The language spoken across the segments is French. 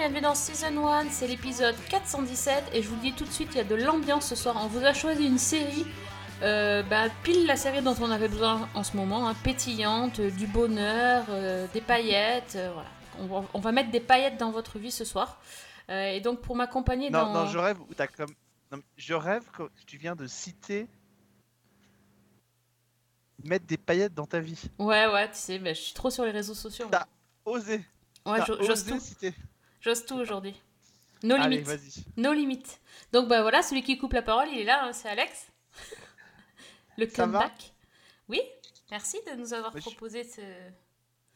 bienvenue dans Season 1, c'est l'épisode 417 et je vous le dis tout de suite, il y a de l'ambiance ce soir. On vous a choisi une série, euh, bah, pile la série dont on avait besoin en ce moment, hein, pétillante, euh, du bonheur, euh, des paillettes, euh, voilà. On va, on va mettre des paillettes dans votre vie ce soir. Et donc pour m'accompagner dans... non, je rêve t'as comme. non, je rêve que tu viens de citer. Mettre des paillettes dans ta vie. Ouais, ouais, tu sais, bah, je suis trop sur les réseaux sociaux. T'as osé. Ouais, j'ose tout, citer. J'ose tout aujourd'hui. No Allez, limites. vas-y. Limites. Donc bah voilà, celui qui coupe la parole, il est là, hein, c'est Alex. Le Ça va comeback. Oui, merci de nous avoir Mais je- proposé ce...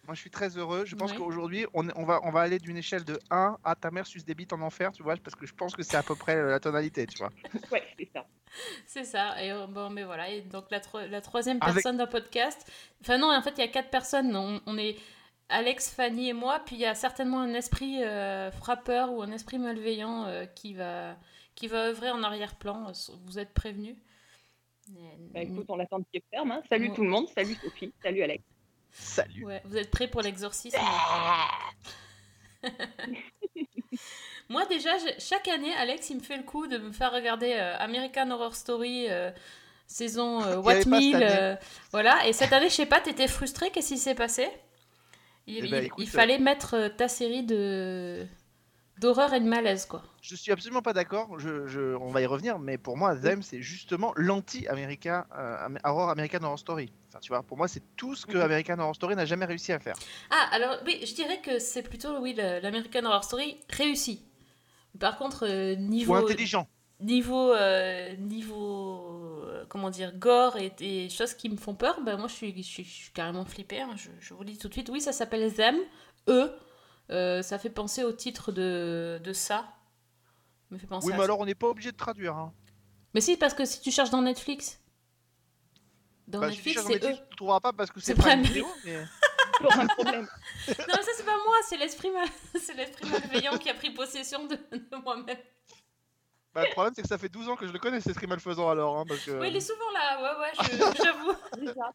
Moi, je suis très heureux. Je pense Ouais. qu'aujourd'hui, on, on va, on va aller d'une échelle de 1 à ta mère sus des bites en enfer, tu vois, parce que je pense que c'est à peu près euh, la tonalité, tu vois. Ouais, c'est ça. C'est ça. Et euh, bon, mais voilà. Et donc la, tro- la troisième Avec- personne d'un podcast. Enfin non, en fait, il y a quatre personnes. On, on est Alex, Fanny et moi. Puis il y a certainement un esprit euh, frappeur ou un esprit malveillant euh, qui va qui va œuvrer en arrière-plan. Vous êtes prévenus. Bah, écoute, on l'attend de pied ferme. hein. Salut Ouais. tout le monde, salut Sophie, salut Alex. Salut. Ouais, vous êtes prêts pour l'exorcisme? Moi déjà, chaque année, Alex, il me fait le coup de me faire regarder euh, American Horror Story euh, saison euh, y What avait pas cette Mil, année. euh, voilà. Et cette année, je sais pas, t'étais frustré, qu'est-ce qui s'est passé? Il, Eh ben, il- écoute, il fallait mettre euh, ta série de d'horreur et de malaise, quoi. Je suis absolument pas d'accord. Je, je- on va y revenir, mais pour moi, Them, c'est justement l'anti-American euh, Am- Horror American Horror Story. Enfin, tu vois, pour moi, c'est tout ce que Mhm. American Horror Story n'a jamais réussi à faire. Ah, alors oui, je dirais que c'est plutôt oui l'American Horror Story réussi. Par contre, euh, Ou niveau intelligent. niveau euh, niveau euh, comment dire gore et des choses qui me font peur ben moi je suis, je suis, je suis carrément flippée hein. je, je vous le dis tout de suite oui ça s'appelle Them eux Euh, ça fait penser au titre de, de ça me fait penser Oui, à mais ça. alors on n'est pas obligé de traduire. Hein. mais si parce que si tu cherches dans Netflix dans Bah, si tu Netflix c'est eux tu ne trouveras pas parce que c'est C'est pas une Prime vidéo. Mais... Pour un problème. non mais ça c'est pas moi c'est l'esprit mal... c'est l'esprit malveillant qui a pris possession de, de moi-même Bah, le problème, c'est que ça fait 12 ans que je le connais, c'est très malfaisant alors. Hein, parce que... oui il est souvent là ouais ouais j'avoue Déjà.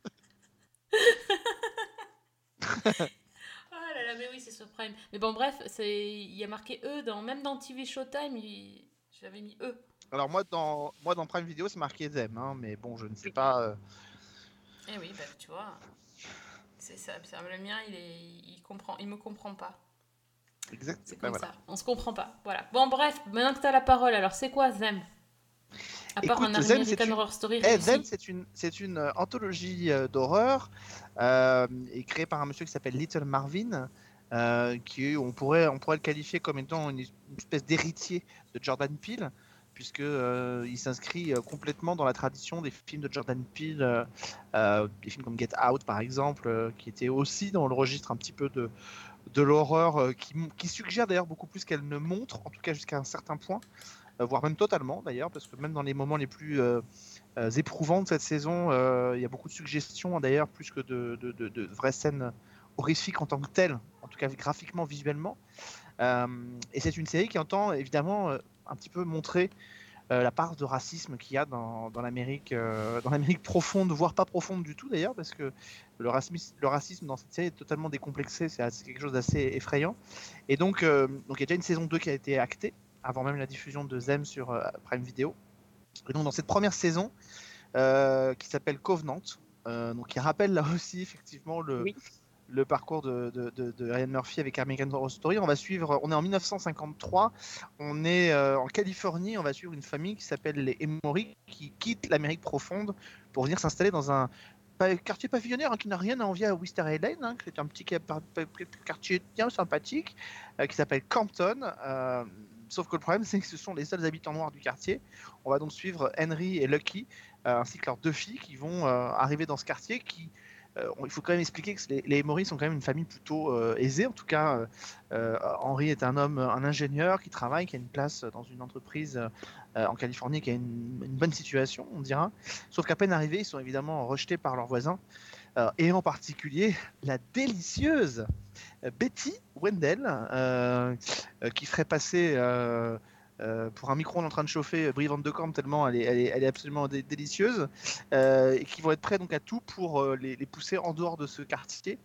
Ah là là, mais oui, c'est sur Prime. Mais bon, bref, c'est il y a marqué eux dans même dans TV Showtime, il... j'avais mis eux. Alors, moi dans... moi, dans Prime Video, c'est marqué Them. Hein, mais bon, je ne sais pas. euh, Eh oui, bah tu vois, c'est ça. ça, Le mien, il est, il comprend, il me comprend pas. Exact. C'est bah, comme voilà. ça. On se comprend pas. Voilà. Bon, bref, maintenant que t'as la parole, alors c'est quoi Them À part Écoute, un American c'est une- Horror Story Eh. Them, c'est une, c'est une euh, anthologie euh, d'horreur euh, créée par un monsieur qui s'appelle Little Marvin, euh, qui on pourrait, on pourrait le qualifier comme étant une, une espèce d'héritier de Jordan Peele, puisque euh, il s'inscrit complètement dans la tradition des films de Jordan Peele, euh, des films comme Get Out par exemple, qui étaient aussi dans le registre un petit peu de de l'horreur, euh, qui, suggère d'ailleurs beaucoup plus qu'elle ne montre, en tout cas jusqu'à un certain point, euh, voire même totalement d'ailleurs, parce que même dans les moments les plus euh, éprouvants de cette saison. il y a beaucoup de suggestions hein, d'ailleurs, plus que de, de- vraies scènes horrifiques en tant que telles, en tout cas graphiquement, visuellement. Et c'est une série qui entend évidemment un petit peu montrer euh, la part de racisme qu'il y a dans, euh, dans l'Amérique profonde, voire pas profonde du tout d'ailleurs, parce que le racisme, le racisme dans cette série est totalement décomplexé, c'est quelque chose d'assez effrayant. Et donc, euh, donc il y a déjà une saison 2 qui a été actée, avant même la diffusion de Zem sur Prime Video. Et donc dans cette première saison, qui s'appelle Covenant, donc qui rappelle là aussi effectivement le. Le parcours de, Ryan Murphy avec American Horror Story. On va suivre, on est en 1953, on est euh, en Californie, on va suivre une famille qui s'appelle les Emory qui quitte l'Amérique profonde pour venir s'installer dans un quartier pavillonnaire hein, qui n'a rien à envier à Wisteria Lane, hein, qui est un petit quartier bien sympathique, euh, qui s'appelle Campton. euh, sauf que le problème, c'est que ce sont les seuls habitants noirs du quartier. On va donc suivre Henry et Lucky, ainsi que leurs deux filles, qui vont arriver dans ce quartier. Qui, il faut quand même expliquer que les, les Emory sont quand même une famille plutôt euh, aisée. En tout cas, euh, euh, Henry est un homme, un ingénieur qui travaille, qui a une place dans une entreprise euh, en Californie, qui a une, bonne situation, on dira. Sauf qu'à peine arrivés, ils sont évidemment rejetés par leurs voisins, euh, et en particulier la délicieuse euh, Betty Wendell, euh, euh, qui ferait passer euh, euh, pour un micro-ondes en train de chauffer Van de Kamp tellement elle est, absolument dé- délicieuse euh, et qui vont être prêts donc à tout pour euh, les, pousser en dehors de ce quartier.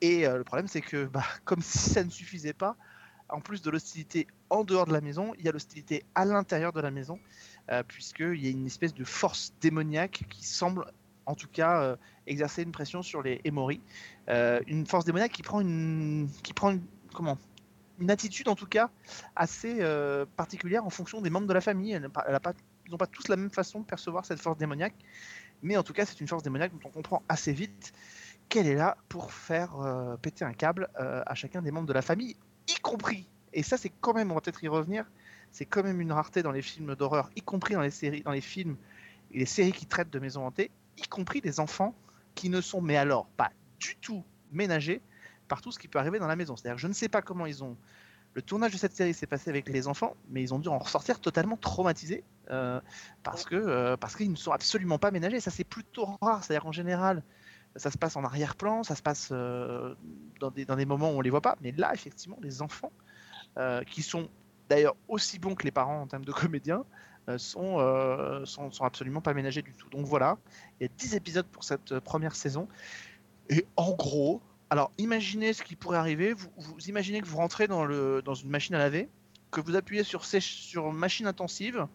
Et le problème c'est que bah, comme si ça ne suffisait pas, en plus de l'hostilité en dehors de la maison, il y a l'hostilité à l'intérieur de la maison puisqu'il y a une espèce de force démoniaque qui semble en tout cas exercer une pression sur les Emori. Euh, une force démoniaque qui prend une, qui prend une, comment? Une attitude en tout cas assez euh, particulière en fonction des membres de la famille. Ils n'ont pas tous la même façon de percevoir cette force démoniaque, mais en tout cas c'est une force démoniaque dont on comprend assez vite qu'elle est là pour faire euh, péter un câble euh, à chacun des membres de la famille, y compris. Et ça c'est quand même, on va peut-être y revenir, c'est quand même une rareté dans les films d'horreur, y compris dans les séries, dans les films et les séries qui traitent de maisons hantées, y compris des enfants qui ne sont, mais alors, pas du tout ménagés par tout ce qui peut arriver dans la maison. C'est-à-dire, je ne sais pas comment ils ont. Le tournage de cette série s'est passé avec les enfants, mais ils ont dû en ressortir totalement traumatisés euh, parce que euh, parce qu'ils ne sont absolument pas ménagés. Ça, c'est plutôt rare. C'est-à-dire qu'en général, ça se passe en arrière-plan, ça se passe euh, dans, des, dans des moments où on les voit pas. Mais là, effectivement, les enfants, qui sont d'ailleurs aussi bons que les parents en termes de comédiens, sont, sont, sont absolument pas ménagés du tout. Donc voilà, il y a 10 épisodes pour cette première saison. Et en gros, alors imaginez ce qui pourrait arriver. Vous, vous imaginez que vous rentrez dans, le, dans une machine à laver, que vous appuyez sur, sèche, sur machine intensive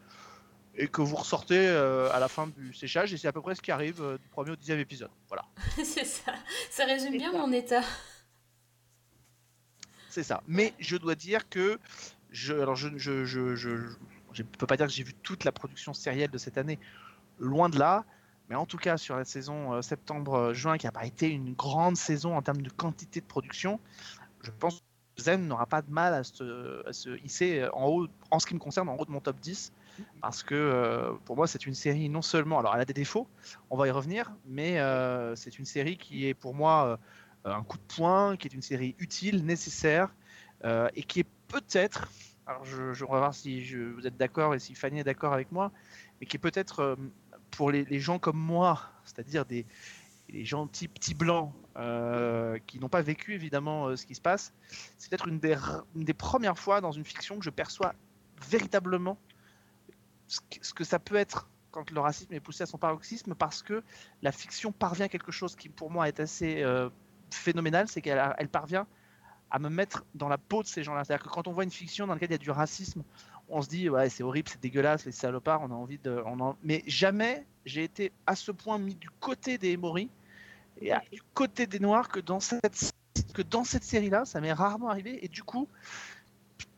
et que vous ressortez euh, à la fin du séchage. Et c'est à peu près ce qui arrive euh, du premier au dixième épisode. Voilà, c'est ça. Ça résume bien ça. mon état. c'est ça. Mais je dois dire que je, alors je, je, je, je, je peux pas dire que j'ai vu toute la production sérielle de cette année, loin de là. Mais en tout cas, sur la saison euh, septembre-juin, qui n'a pas été une grande saison en termes de quantité de production, je pense que Zen n'aura pas de mal à se, hisser en haut, en ce qui me concerne, en haut de mon top 10. Parce que euh, pour moi, c'est une série non seulement. Alors, elle a des défauts, on va y revenir, mais euh, c'est une série qui est pour moi un coup de poing, qui est une série utile, nécessaire, et qui est peut-être. Alors, je, je- voir si je- vous êtes d'accord et si Fanny est d'accord avec moi, mais qui est peut-être pour les, gens comme moi, c'est-à-dire des gens petits, petits blancs euh, qui n'ont pas vécu évidemment euh, ce qui se passe, c'est peut-être une des, premières fois dans une fiction que je perçois véritablement ce que, ça peut être quand le racisme est poussé à son paroxysme parce que la fiction parvient à quelque chose qui pour moi est assez euh, phénoménal, c'est qu'elle parvient à me mettre dans la peau de ces gens-là. C'est-à-dire que quand on voit une fiction dans laquelle il y a du racisme, on se dit ouais c'est horrible, c'est dégueulasse, les salopards, on a envie de, on en- mais jamais j'ai été à ce point mis du côté des Emory et du côté des Noirs que dans cette que dans cette série-là, ça m'est rarement arrivé et du coup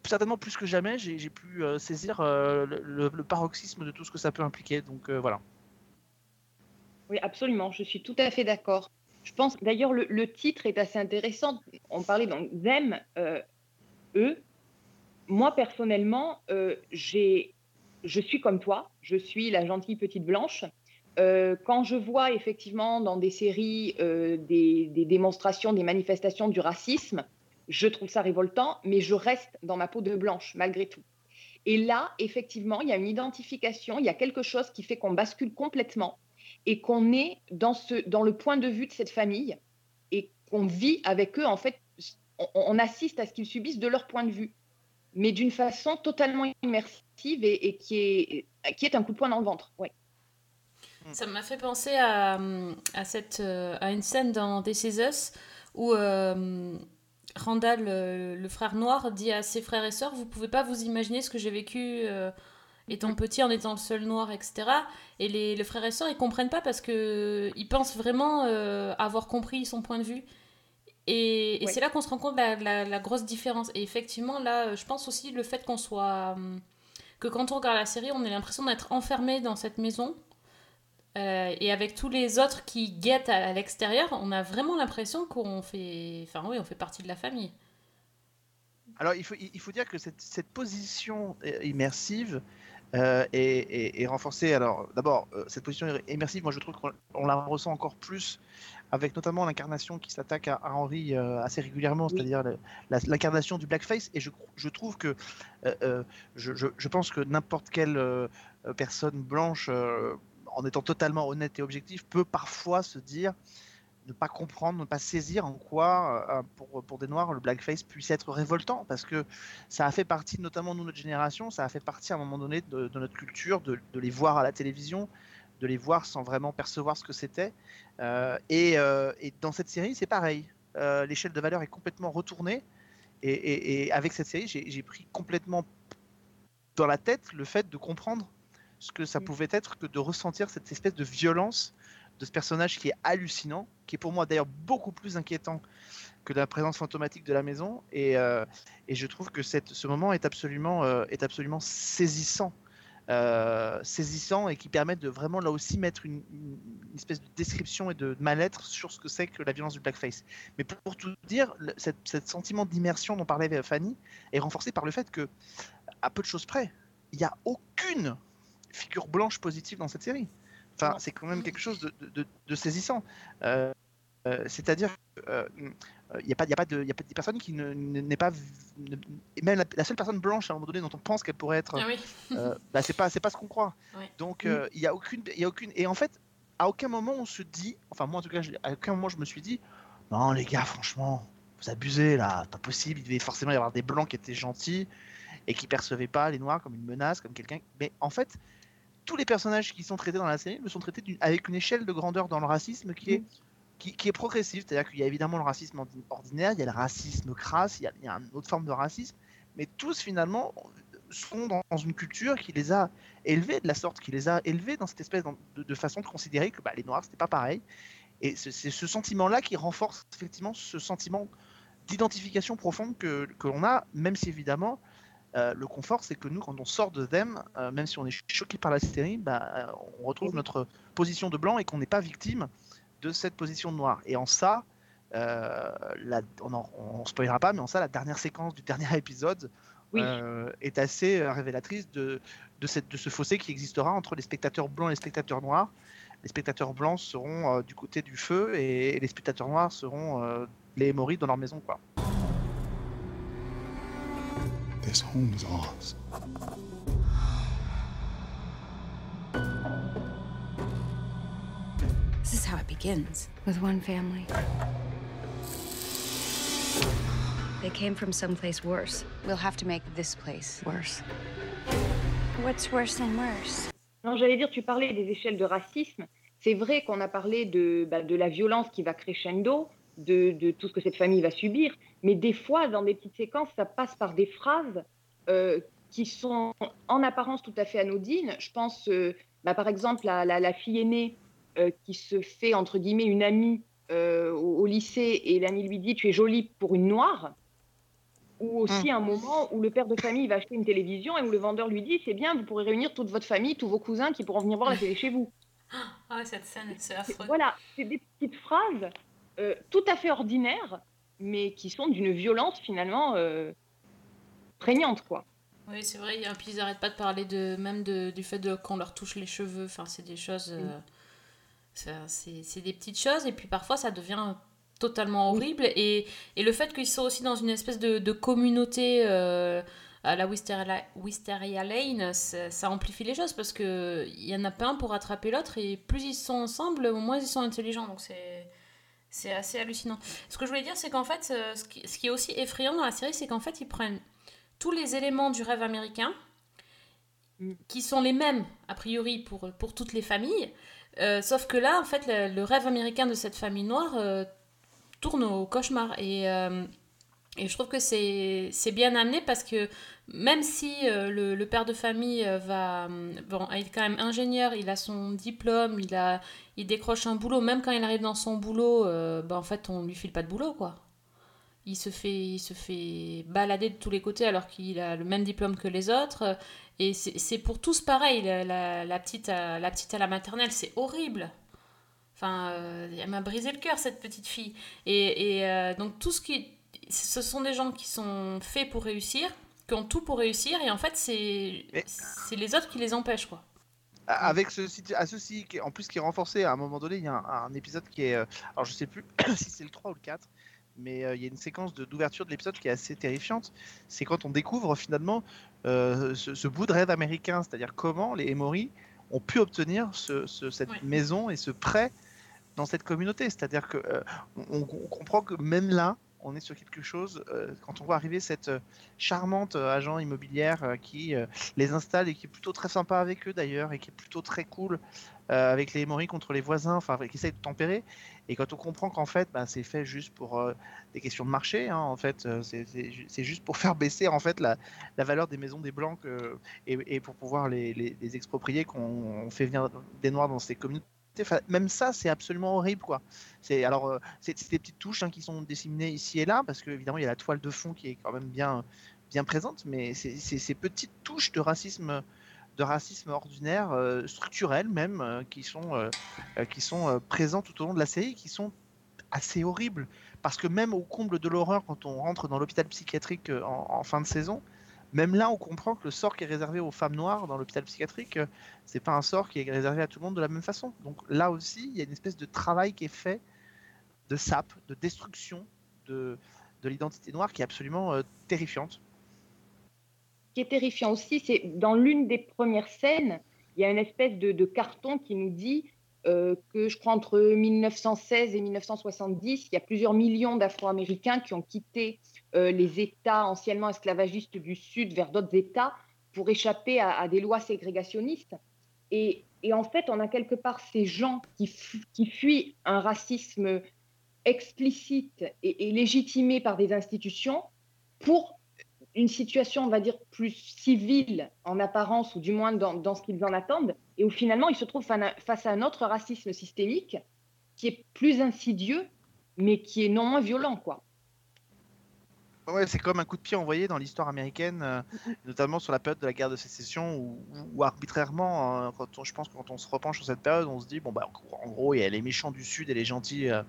certainement plus que jamais, j'ai pu euh, saisir euh, le, paroxysme de tout ce que ça peut impliquer. Donc euh, voilà. Oui, absolument, je suis tout à fait d'accord. Je pense d'ailleurs le, le titre est assez intéressant. On parlait donc euh, eux. Moi personnellement, euh, je suis comme toi, je suis la gentille petite blanche. Euh, quand je vois effectivement dans des séries euh, des, démonstrations, des manifestations du racisme, je trouve ça révoltant, mais je reste dans ma peau de blanche malgré tout. Et là, effectivement, il y a une identification, il y a quelque chose qui fait qu'on bascule complètement et qu'on est dans, ce, dans le point de vue de cette famille et qu'on vit avec eux, en fait, on assiste à ce qu'ils subissent de leur point de vue, mais d'une façon totalement immersive et, et qui, est, qui est un coup de poing dans le ventre. Ouais. Ça m'a fait penser à, à, cette, euh, à une scène dans This Is Us où euh, Randall, le, le frère noir, dit à ses frères et sœurs Vous pouvez pas vous imaginer ce que j'ai vécu euh, étant petit, en étant le seul noir, etc. Et les, les frères et sœurs, ils comprennent pas parce que ils pensent vraiment euh, avoir compris son point de vue. Et, et Ouais. c'est là qu'on se rend compte de la, la- la grosse différence. Et effectivement, là, je pense aussi le fait qu'on soit. euh, que quand on regarde la série, on a l'impression d'être enfermé dans cette maison. Euh, et avec tous les autres qui guettent à, à l'extérieur, on a vraiment l'impression qu'on fait. Enfin, oui, on fait partie de la famille. Alors il faut, il faut dire que cette, cette position euh, immersive euh, renforcée. Alors d'abord, euh, cette position immersive, moi je trouve qu'on on la ressent encore plus avec notamment l'incarnation qui s'attaque à, à Henry euh, assez régulièrement, Oui. c'est-à-dire l'incarnation du blackface. Et je, je trouve que euh, euh, je, je- je pense que n'importe quelle euh, personne blanche, en étant totalement honnête et objectif, peut parfois se dire ne pas comprendre, ne pas saisir en quoi, pour, pour des Noirs, le blackface puisse être révoltant, parce que ça a fait partie, notamment de notre génération, ça a fait partie à un moment donné de, de notre culture, de, de, les voir à la télévision, de les voir sans vraiment percevoir ce que c'était. Euh, et, euh, et, dans cette série, c'est pareil. Euh, L'échelle de valeur est complètement retournée, et, et, et avec cette série, j'ai pris complètement dans la tête le fait de comprendre ce que ça Mm. pouvait être que de ressentir cette espèce de violence de ce personnage qui est hallucinant, qui est pour moi d'ailleurs beaucoup plus inquiétant que la présence fantomatique de la maison. Et, euh, et je trouve que cette, ce moment est absolument, euh, est absolument saisissant. Euh, saisissant et qui permet de vraiment là aussi mettre une, une espèce de description et de mal-être sur ce que c'est que la violence du blackface. Mais pour, pour tout dire, le, cette, cette sentiment d'immersion dont parlait Fanny est renforcé par le fait que, à peu de choses près, il n'y a aucune figure blanche positive dans cette série. Enfin, c'est quand même quelque chose de, de, de saisissant. Euh, C'est-à-dire qu'il euh, n'y a, pas, y a, pas de, y a pas de personne qui n'est pas. Ne, même la, la, seule personne blanche à un moment donné dont on pense qu'elle pourrait être. Ah oui. euh, bah, c'est pas, pas ce qu'on croit. Donc, il n'y a, aucune, y a aucune. Et en fait, à aucun moment on se dit. Enfin, moi en tout cas, je, à aucun moment je me suis dit non, les gars, franchement, vous abusez là, pas possible. Il devait forcément y avoir des blancs qui étaient gentils et qui percevaient pas les noirs comme une menace, comme quelqu'un. Mais en fait, tous les personnages qui sont traités dans la série me sont traités avec une échelle de grandeur dans le racisme qui est, mmh. Qui, qui, est progressive. C'est-à-dire qu'il y a évidemment le racisme ordinaire, il y a le racisme crasse, il y a, il y a une autre forme de racisme, mais tous finalement sont dans, dans, une culture qui les a élevés de la sorte, qui les a élevés dans cette espèce de, de façon de considérer que bah, les Noirs, c'était pas pareil. Et c'est ce sentiment-là qui renforce effectivement ce sentiment d'identification profonde que, que l'on a, même si évidemment euh, le confort, c'est que nous, quand on sort de Them, euh, même si on est choqué par la série, bah, on retrouve notre position de blanc et qu'on n'est pas victime de cette position de noir. Et en ça, euh, la, on ne spoilera pas, mais en ça, la dernière séquence du dernier épisode oui. est assez révélatrice de, de, cette, de, ce fossé qui existera entre les spectateurs blancs et les spectateurs noirs. Les spectateurs blancs seront du côté du feu et, et les spectateurs noirs seront les hémorroïdes dans leur maison. Quoi. This home is ours. How it begins with one family. They came from someplace worse. We'll have to make this place worse. What's worse than worse? Non, j'allais dire, tu parlais des échelles de racisme. C'est vrai qu'on a parlé de, bah, de la violence qui va crescendo, de, de, tout ce que cette famille va subir. Mais des fois, dans des petites séquences, ça passe par des phrases euh, qui sont en apparence tout à fait anodines. Je pense, euh, bah, par exemple, à la, la fille aînée euh, qui se fait, entre guillemets, une amie euh, au, au, lycée et l'amie lui dit « tu es jolie pour une noire ». Ou aussi mmh. un moment où le père de famille va acheter une télévision et où le vendeur lui dit « c'est bien, vous pourrez réunir toute votre famille, tous vos cousins qui pourront venir voir la télé chez vous ». Ah, cette scène, c'est affreux. Voilà, c'est des petites phrases euh, tout à fait ordinaires, mais qui sont d'une violence finalement euh, prégnante, quoi. Oui, c'est vrai. Et puis ils n'arrêtent pas de parler de même de, du fait de qu'on leur touche les cheveux. Enfin, c'est des choses. Euh. C'est des petites choses. Et puis parfois, ça devient totalement horrible. Oui. Et, et le fait qu'ils soient aussi dans une espèce de, de communauté euh, à la Wisteria, Wisteria Lane, ça, ça, amplifie les choses parce qu'il y en a pas un pour attraper l'autre. Et plus ils sont ensemble, moins ils sont intelligents. Donc c'est. C'est assez hallucinant. Ce que je voulais dire, c'est qu'en fait, euh, ce qui, ce qui, est aussi effrayant dans la série, c'est qu'en fait, ils prennent tous les éléments du rêve américain, mm. qui sont les mêmes, a priori, pour, pour toutes les familles. Euh, sauf que là, en fait, le, rêve américain de cette famille noire euh, tourne au cauchemar. Et, euh, et je trouve que c'est bien amené parce que même si le, père de famille va. Bon, il est quand même ingénieur, il a son diplôme, il, a, il décroche un boulot, même quand il arrive dans son boulot, bah, en fait, on lui file pas de boulot, quoi. Il se fait, il se fait balader de tous les côtés alors qu'il a le même diplôme que les autres. Et c'est pour tous pareil. La, la, la, petite à, la petite à la maternelle, c'est horrible. Enfin, euh, elle m'a brisé le cœur, cette petite fille. Et, et euh, donc, tout ce qui. Ce sont des gens qui sont faits pour réussir, qui ont tout pour réussir, et en fait, c'est Mais... les autres qui les empêchent, quoi. Avec ce, à ceci, en plus, qui est renforcé, à un moment donné, il y a un, un épisode qui est. Alors, je sais plus si c'est le 3 ou le 4 mais euh, il y a une séquence d'ouverture de, de l'épisode qui est assez terrifiante. C'est quand on découvre finalement euh, ce, ce, bout de rêve américain, c'est-à-dire comment les Emory ont pu obtenir ce, ce, cette maison et ce prêt dans cette communauté. C'est-à-dire que euh, on, on comprend que même là, on est sur quelque chose, euh, quand on voit arriver cette euh, charmante euh, agent immobilière qui les installe et qui est plutôt très sympa avec eux d'ailleurs et qui est plutôt très cool avec les moris contre les voisins, enfin qui essaye de tempérer. Et quand on comprend qu'en fait, bah, c'est fait juste pour des questions de marché, hein, en fait, c'est- c'est ju- c'est juste pour faire baisser en fait la, valeur des maisons des blancs et, pour pouvoir les, exproprier qu'on on fait venir des noirs dans ces communautés. Même ça, c'est absolument horrible, quoi. C'est alors, euh, c'est des petites touches hein, qui sont disséminées ici et là, parce qu'évidemment, il y a la toile de fond qui est quand même bien, bien présente, mais c'est ces petites touches de racisme, de racisme ordinaire, euh, structurel même, euh, qui sont, qui sont tout au long de la série, qui sont assez horribles. Parce que même au comble de l'horreur, quand on rentre dans l'hôpital psychiatrique en fin de saison, même là, on comprend que le sort qui est réservé aux femmes noires dans l'hôpital psychiatrique, euh, c'est pas un sort qui est réservé à tout le monde de la même façon. Donc là aussi, il y a une espèce de travail qui est fait de sape, de destruction de, de l'identité noire qui est absolument euh, terrifiante. Ce qui est terrifiant aussi, c'est dans l'une des premières scènes, il y a une espèce de, carton qui nous dit euh, que je crois entre 1916 et 1970, il y a plusieurs millions d'Afro-Américains qui ont quitté les États anciennement esclavagistes du Sud vers d'autres États pour échapper à, des lois ségrégationnistes. Et, en fait, on a quelque part ces gens qui, fu- qui fuient un racisme explicite et, légitimé par des institutions pour une situation, on va dire, plus civile en apparence, ou du moins dans, dans ce qu'ils en attendent, et où finalement ils se trouvent fa- face à un autre racisme systémique qui est plus insidieux, mais qui est non moins violent, quoi. Ouais, c'est comme un coup de pied envoyé dans l'histoire américaine, euh, notamment sur la période de la guerre de sécession, où, où arbitrairement, euh, quand on- je pense que quand on se repenche sur cette période, on se dit bon bah en gros il y a les méchants du sud et les gentils euh,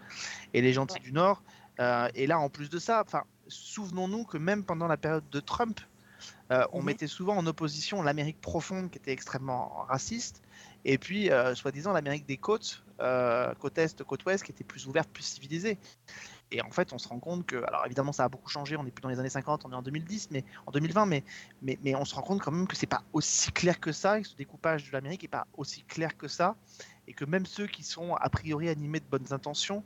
et les gentils Ouais. du nord. Euh, et là en plus de ça, enfin souvenons-nous que même pendant la période de Trump, on Mhm. mettait souvent en opposition l'Amérique profonde qui était extrêmement raciste, et puis soi-disant l'Amérique des côtes, côte est, côte ouest, qui était plus ouverte, plus civilisée. Et en fait, on se rend compte que, alors évidemment, ça a beaucoup changé. On n'est plus dans les années 50, on est en 2010, mais en 2020, mais, mais, mais on se rend compte quand même que c'est pas aussi clair que ça, et que ce découpage de l'Amérique est pas aussi clair que ça, et que même ceux qui sont a priori animés de bonnes intentions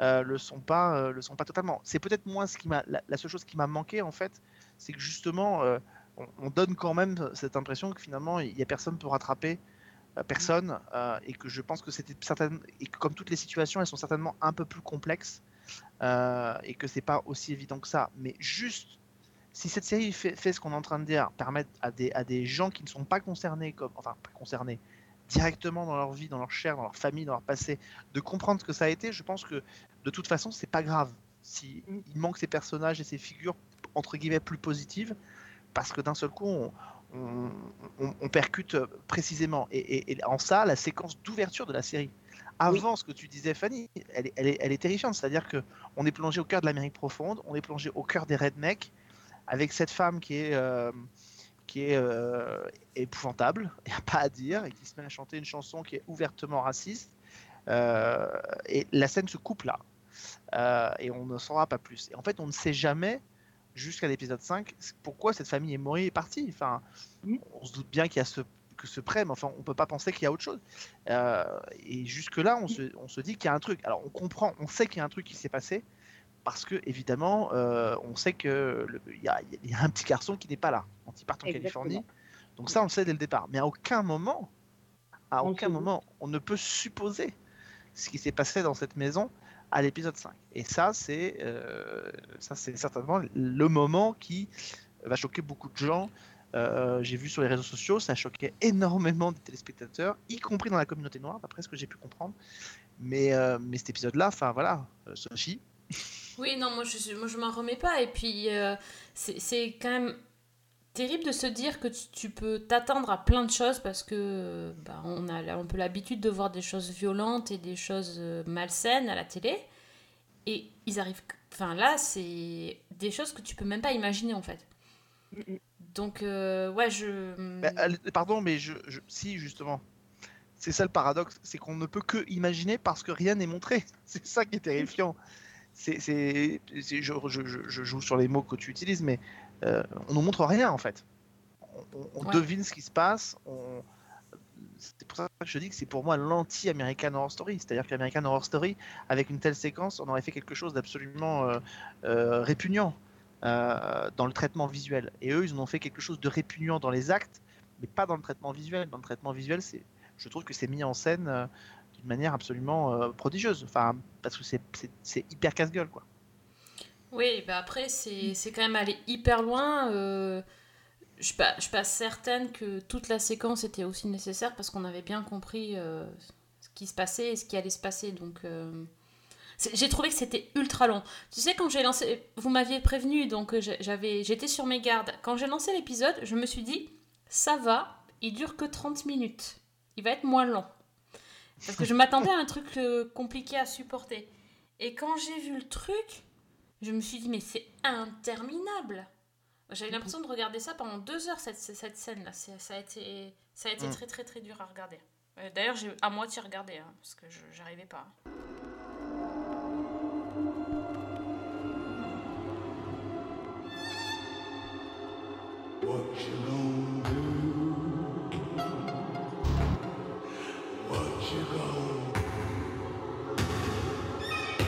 euh, le sont pas, euh, le sont pas totalement. C'est peut-être moi ce qui m'a, la, seule chose qui m'a manqué en fait, c'est que justement, euh, on, on donne quand même cette impression que finalement, il y a personne pour rattraper euh, personne, et que je pense que c'était certaines, et que comme toutes les situations, elles sont certainement un peu plus complexes et que c'est pas aussi évident que ça. Mais juste, si cette série fait, ce qu'on est en train de dire, permettre à des, à des gens qui ne sont pas concernés, comme, enfin pas concernés, directement dans leur vie, dans leur chair, dans leur famille, dans leur passé, de comprendre ce que ça a été, je pense que de toute façon, c'est pas grave. Si il manque ces personnages et ces figures entre guillemets plus positives, parce que d'un seul coup, on, on, percute euh, précisément. Et- et en ça, la séquence d'ouverture de la série, avant ce que tu disais, Fanny, elle est, elle est, elle est terrifiante. C'est-à-dire que on est plongé au cœur de l'Amérique profonde, on est plongé au cœur des rednecks, avec cette femme qui est, euh, qui est euh, épouvantable, il n'y a pas à dire, et qui se met à chanter une chanson qui est ouvertement raciste. Euh, et la scène se coupe là. Euh, et on ne saura pas plus. Et en fait, on ne sait jamais, jusqu'à l'épisode 5, pourquoi cette famille est morte et partie. Enfin, Mhm. on se doute bien qu'il y a ce, que ce prêt, mais enfin, on peut pas penser qu'il y a autre chose. Euh, et jusque-là, on se, on se dit qu'il y a un truc. Alors, on comprend, on sait qu'il y a un truc qui s'est passé, parce que, évidemment, euh, on sait que le- il y, a, il y a un petit garçon qui n'est pas là quand ils partent en Exactement. Californie. Donc ça, on le sait dès le départ. Mais à aucun moment, à On aucun doute. moment, on ne peut supposer ce qui s'est passé dans cette maison à l'épisode 5. Et ça, c'est euh, ça, c'est certainement le moment qui va choquer beaucoup de gens. Euh, j'ai vu sur les réseaux sociaux, ça choquait énormément des téléspectateurs, y compris dans la communauté noire, d'après ce que j'ai pu comprendre. Mais, euh, mais cet épisode-là, enfin voilà, euh, Sophie, Oui, non, moi je, moi, je m'en remets pas. Et puis, euh, c'est c'est quand même terrible de se dire que tu, tu peux t'attendre à plein de choses parce que bah, on a un peu l'habitude de voir des choses violentes et des choses malsaines à la télé. Et ils arrivent. Enfin, là, c'est des choses que tu peux même pas imaginer en fait. Donc, euh, ouais, je. Bah, allez, pardon, mais je, je- si justement, c'est ça le paradoxe, c'est qu'on ne peut que imaginer parce que rien n'est montré. C'est ça qui est terrifiant. C'est, c'est, c'est- je, je- je- je joue sur les mots que tu utilises, mais euh, on nous montre rien en fait. On, on- on Ouais. devine ce qui se passe. On... c'est pour ça que je dis que c'est pour moi l'anti-American Horror Story. C'est-à-dire qu'American Horror Story, avec une telle séquence, on aurait fait quelque chose d'absolument euh, euh, répugnant euh, dans le traitement visuel. Et eux, ils en ont fait quelque chose de répugnant dans les actes, mais pas dans le traitement visuel. Dans le traitement visuel, c'est, je trouve que c'est mis en scène euh, d'une manière absolument euh, prodigieuse. Enfin, parce que c'est, hyper casse-gueule, quoi. Oui, bah après, c'est quand même allé hyper loin. je suis pas, je suis pas certaine que toute la séquence était aussi nécessaire parce qu'on avait bien compris ce qui se passait et ce qui allait se passer. Donc, j'ai trouvé que c'était ultra long. Tu sais, quand j'ai lancé, vous m'aviez prévenu, donc euh, j'avais, j'étais sur mes gardes. Quand j'ai lancé l'épisode, je me suis dit, ça va, il dure que 30 minutes. Il va être moins long. Parce que je m'attendais à un truc euh, compliqué à supporter. Et quand j'ai vu le truc, je me suis dit, mais c'est interminable. J'avais l'impression de regarder ça pendant deux heures, cette, cette scène-là. Ça a été, ça a été Mm. très, très, très dur à regarder. Euh, D'ailleurs, j'ai à moitié regardé, hein, parce que je j'arrivais pas.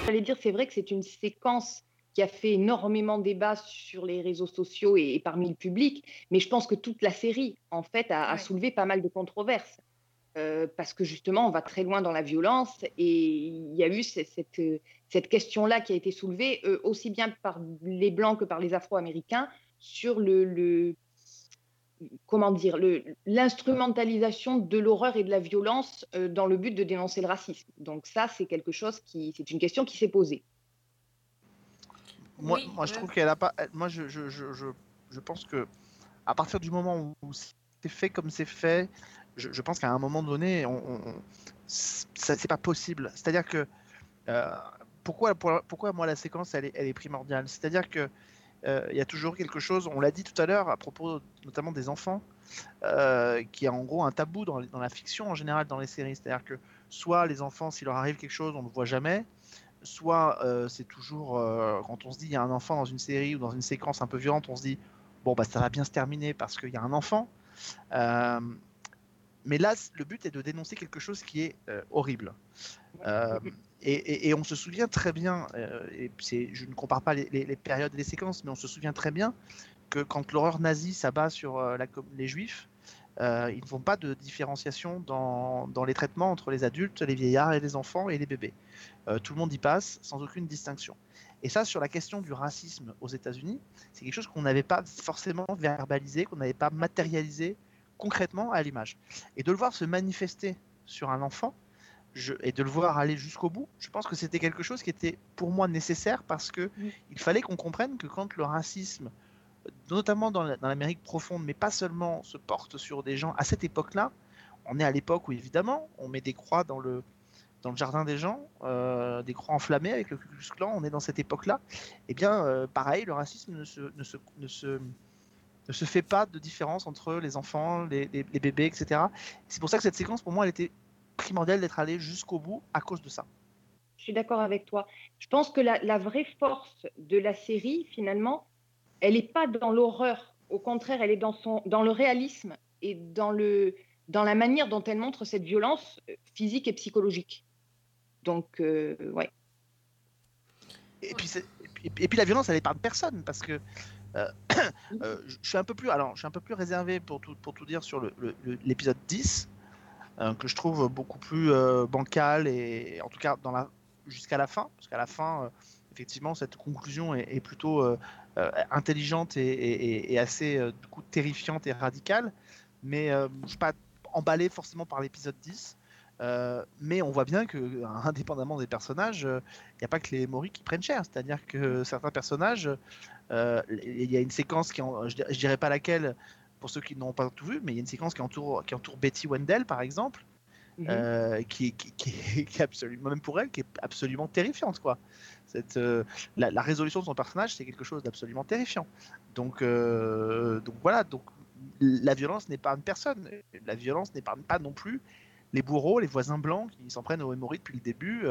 J'allais dire, c'est vrai que c'est une séquence qui a fait énormément débat sur les réseaux sociaux et, et parmi le public, mais je pense que toute la série, en fait, a, a Ouais. soulevé pas mal de controverses. Euh, parce que justement, on va très loin dans la violence et il y a eu ce- cette, euh, cette question-là qui a été soulevée euh, aussi bien par les Blancs que par les Afro-Américains sur le, le- comment dire, l'instrumentalisation de l'horreur et de la violence euh, dans le but de dénoncer le racisme. Donc ça, c'est quelque chose qui, c'est une question qui s'est posée. Moi, Oui, moi je ouais. trouve qu'elle a pas. elle- Moi, je, je, je, je, je pense que à partir du moment où c'est fait comme c'est fait, je, je pense qu'à un moment donné, on, on- on- ça c'est pas possible. C'est-à-dire que euh, pourquoi, pour- pourquoi moi la séquence elle est, primordiale? C'est-à-dire que euh, il y a toujours quelque chose. On l'a dit tout à l'heure à propos notamment des enfants, euh, qui est en gros un tabou dans, la fiction en général dans les séries. C'est-à-dire que soit les enfants, s'il leur arrive quelque chose, on ne le voit jamais soit euh, c'est toujours quand on se dit il y a un enfant dans une série ou dans une séquence un peu violente, on se dit bon bah ça va bien se terminer parce qu'il y a un enfant. Mais là, le but est de dénoncer quelque chose qui est horrible. Et, on se souvient très bien, euh, je ne compare pas les, périodes et les séquences, mais on se souvient très bien que quand l'horreur nazie s'abat sur euh, les juifs, euh, ils ne font pas de différenciation dans, les traitements entre les adultes, les vieillards et les enfants et les bébés. Tout le monde y passe sans aucune distinction. Et ça, sur la question du racisme aux États-Unis, c'est quelque chose qu'on n'avait pas forcément verbalisé, qu'on n'avait pas matérialisé concrètement à l'image. Et de le voir se manifester sur un enfant, je- et de le voir aller jusqu'au bout, je pense que c'était quelque chose qui était pour moi nécessaire parce que Oui. il fallait qu'on comprenne que quand le racisme, notamment dans la- dans l'Amérique profonde, mais pas seulement, se porte sur des gens à cette époque-là, on est à l'époque où évidemment on met des croix dans le, dans le jardin des gens, euh, des croix enflammées avec le Ku Klux Klan, on est dans cette époque-là, et bien euh, pareil, le racisme ne se, ne, se, ne, se, ne se fait pas de différence entre les enfants, les, les- les bébés, etc. C'est pour ça que cette séquence, pour moi, elle était primordiale d'être allée jusqu'au bout à cause de ça. Je suis d'accord avec toi. Je pense que la, la vraie force de la série, finalement, elle n'est pas dans l'horreur. Au contraire, elle est dans, son, dans le réalisme et dans, le, dans la manière dont elle montre cette violence euh, physique et psychologique. Donc, euh, ouais. Et puis, et puis, et puis la violence, elle épargne personne parce que euh, euh, je suis un peu plus, alors, je suis un peu plus réservé pour tout, pour tout dire sur le- le- le- l'épisode 10 euh, que je trouve beaucoup plus euh, bancal et en tout cas jusqu'à la fin parce qu'à la fin euh, effectivement cette conclusion est, plutôt euh, euh, intelligente et, assez euh, du coup terrifiante et radicale. Mais euh, je suis pas emballé forcément par l'épisode 10 euh, mais on voit bien que indépendamment des personnages il n'y a pas que les Maury qui prennent cher. C'est-à-dire que certains personnages euh, il y a une séquence qui je, je dirais pas laquelle pour ceux qui n'ont pas tout vu mais il y a une séquence qui entoure qui entoure Betty Wendell par exemple Mhm. euh, qui, qui, qui, qui est absolument, même pour elle, qui est absolument terrifiante, quoi. Cette, euh, la, la résolution de son personnage, c'est quelque chose d'absolument terrifiant. Donc, euh, donc voilà, donc la violence n'épargne personne. La violence n'épargne pas non plus les bourreaux, les voisins blancs qui s'en prennent aux hémorroïdes depuis le début.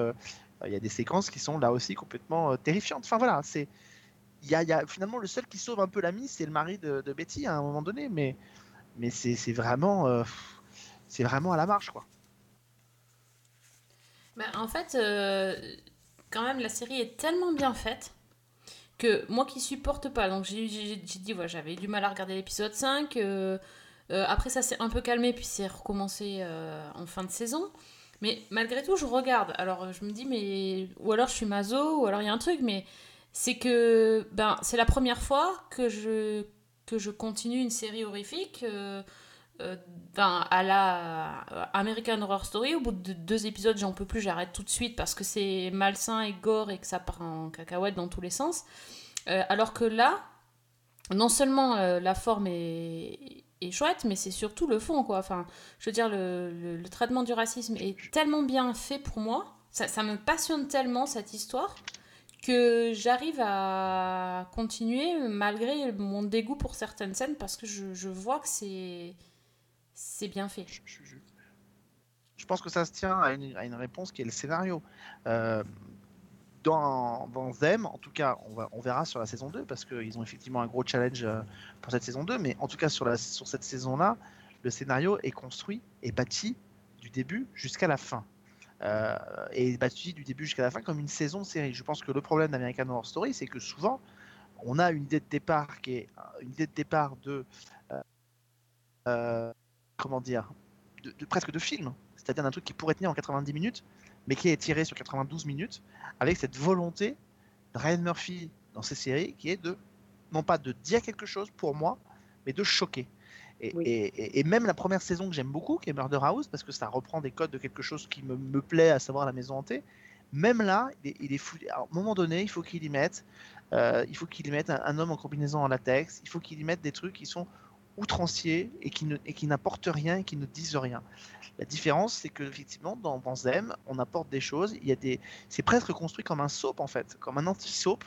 Il y a des séquences qui sont là aussi complètement terrifiantes. Enfin voilà, c'est y y a- finalement le seul qui sauve un peu la mise, c'est le mari de, Betty à un moment donné, mais euh, c'est vraiment à la marche, quoi. Bah, en fait, euh, quand même, la série est tellement bien faite que moi qui supporte pas, donc j'ai dit, ouais, j'avais du mal à regarder l'épisode 5. euh, après, ça s'est un peu calmé, puis c'est recommencé en fin de saison. Mais malgré tout, je regarde. Alors, je me dis, mais. Ou alors je suis maso, ou alors il y a un truc, mais c'est que. Ben, c'est la première fois que je, que je continue une série horrifique. euh, euh, ben, à la euh, American Horror Story, au bout de deux épisodes, j'en peux plus, j'arrête tout de suite parce que c'est malsain et gore et que ça part en cacahuète dans tous les sens. Euh, alors que là, non seulement la forme est, est chouette, mais c'est surtout le fond, quoi. Enfin, je veux dire, le, le- le traitement du racisme est tellement bien fait pour moi, ça, ça me passionne tellement cette histoire que j'arrive à continuer malgré mon dégoût pour certaines scènes parce que je, vois que c'est bien fait. Je, pense que ça se tient à une, réponse qui est le scénario. Euh, dans, dans Them, en tout cas, on, verra sur la saison 2, parce qu'ils ont effectivement un gros challenge euh, pour cette saison 2, mais en tout cas sur, sur cette saison-là, le scénario est construit et bâti du début jusqu'à la fin. Euh, et bâti du début jusqu'à la fin comme une saison de série. Je pense que le problème d'American Horror Story, c'est que souvent, on a une idée de départ qui est euh, une idée de départ de euh, euh, comment dire de, presque de film, c'est-à-dire d'un truc qui pourrait tenir en 90 minutes, mais qui est étiré sur 92 minutes, avec cette volonté de Ryan Murphy dans ces séries qui est de non pas de dire quelque chose pour moi, mais de choquer. Et, Oui. et- et- et même la première saison que j'aime beaucoup, qui est Murder House, parce que ça reprend des codes de quelque chose qui me, me plaît, à savoir la maison hantée, même là, il est, il est fou. À un moment donné, il faut qu'il y mette, euh, il faut qu'il y mette un, un homme en combinaison en latex, il faut qu'il y mette des trucs qui sont outranciers et qui, ne, et qui n'apportent rien et qui ne disent rien. La différence, c'est que effectivement, dans, dans Zem, on apporte des choses. Il y a des, c'est presque construit comme un soap en fait, comme un anti-soap,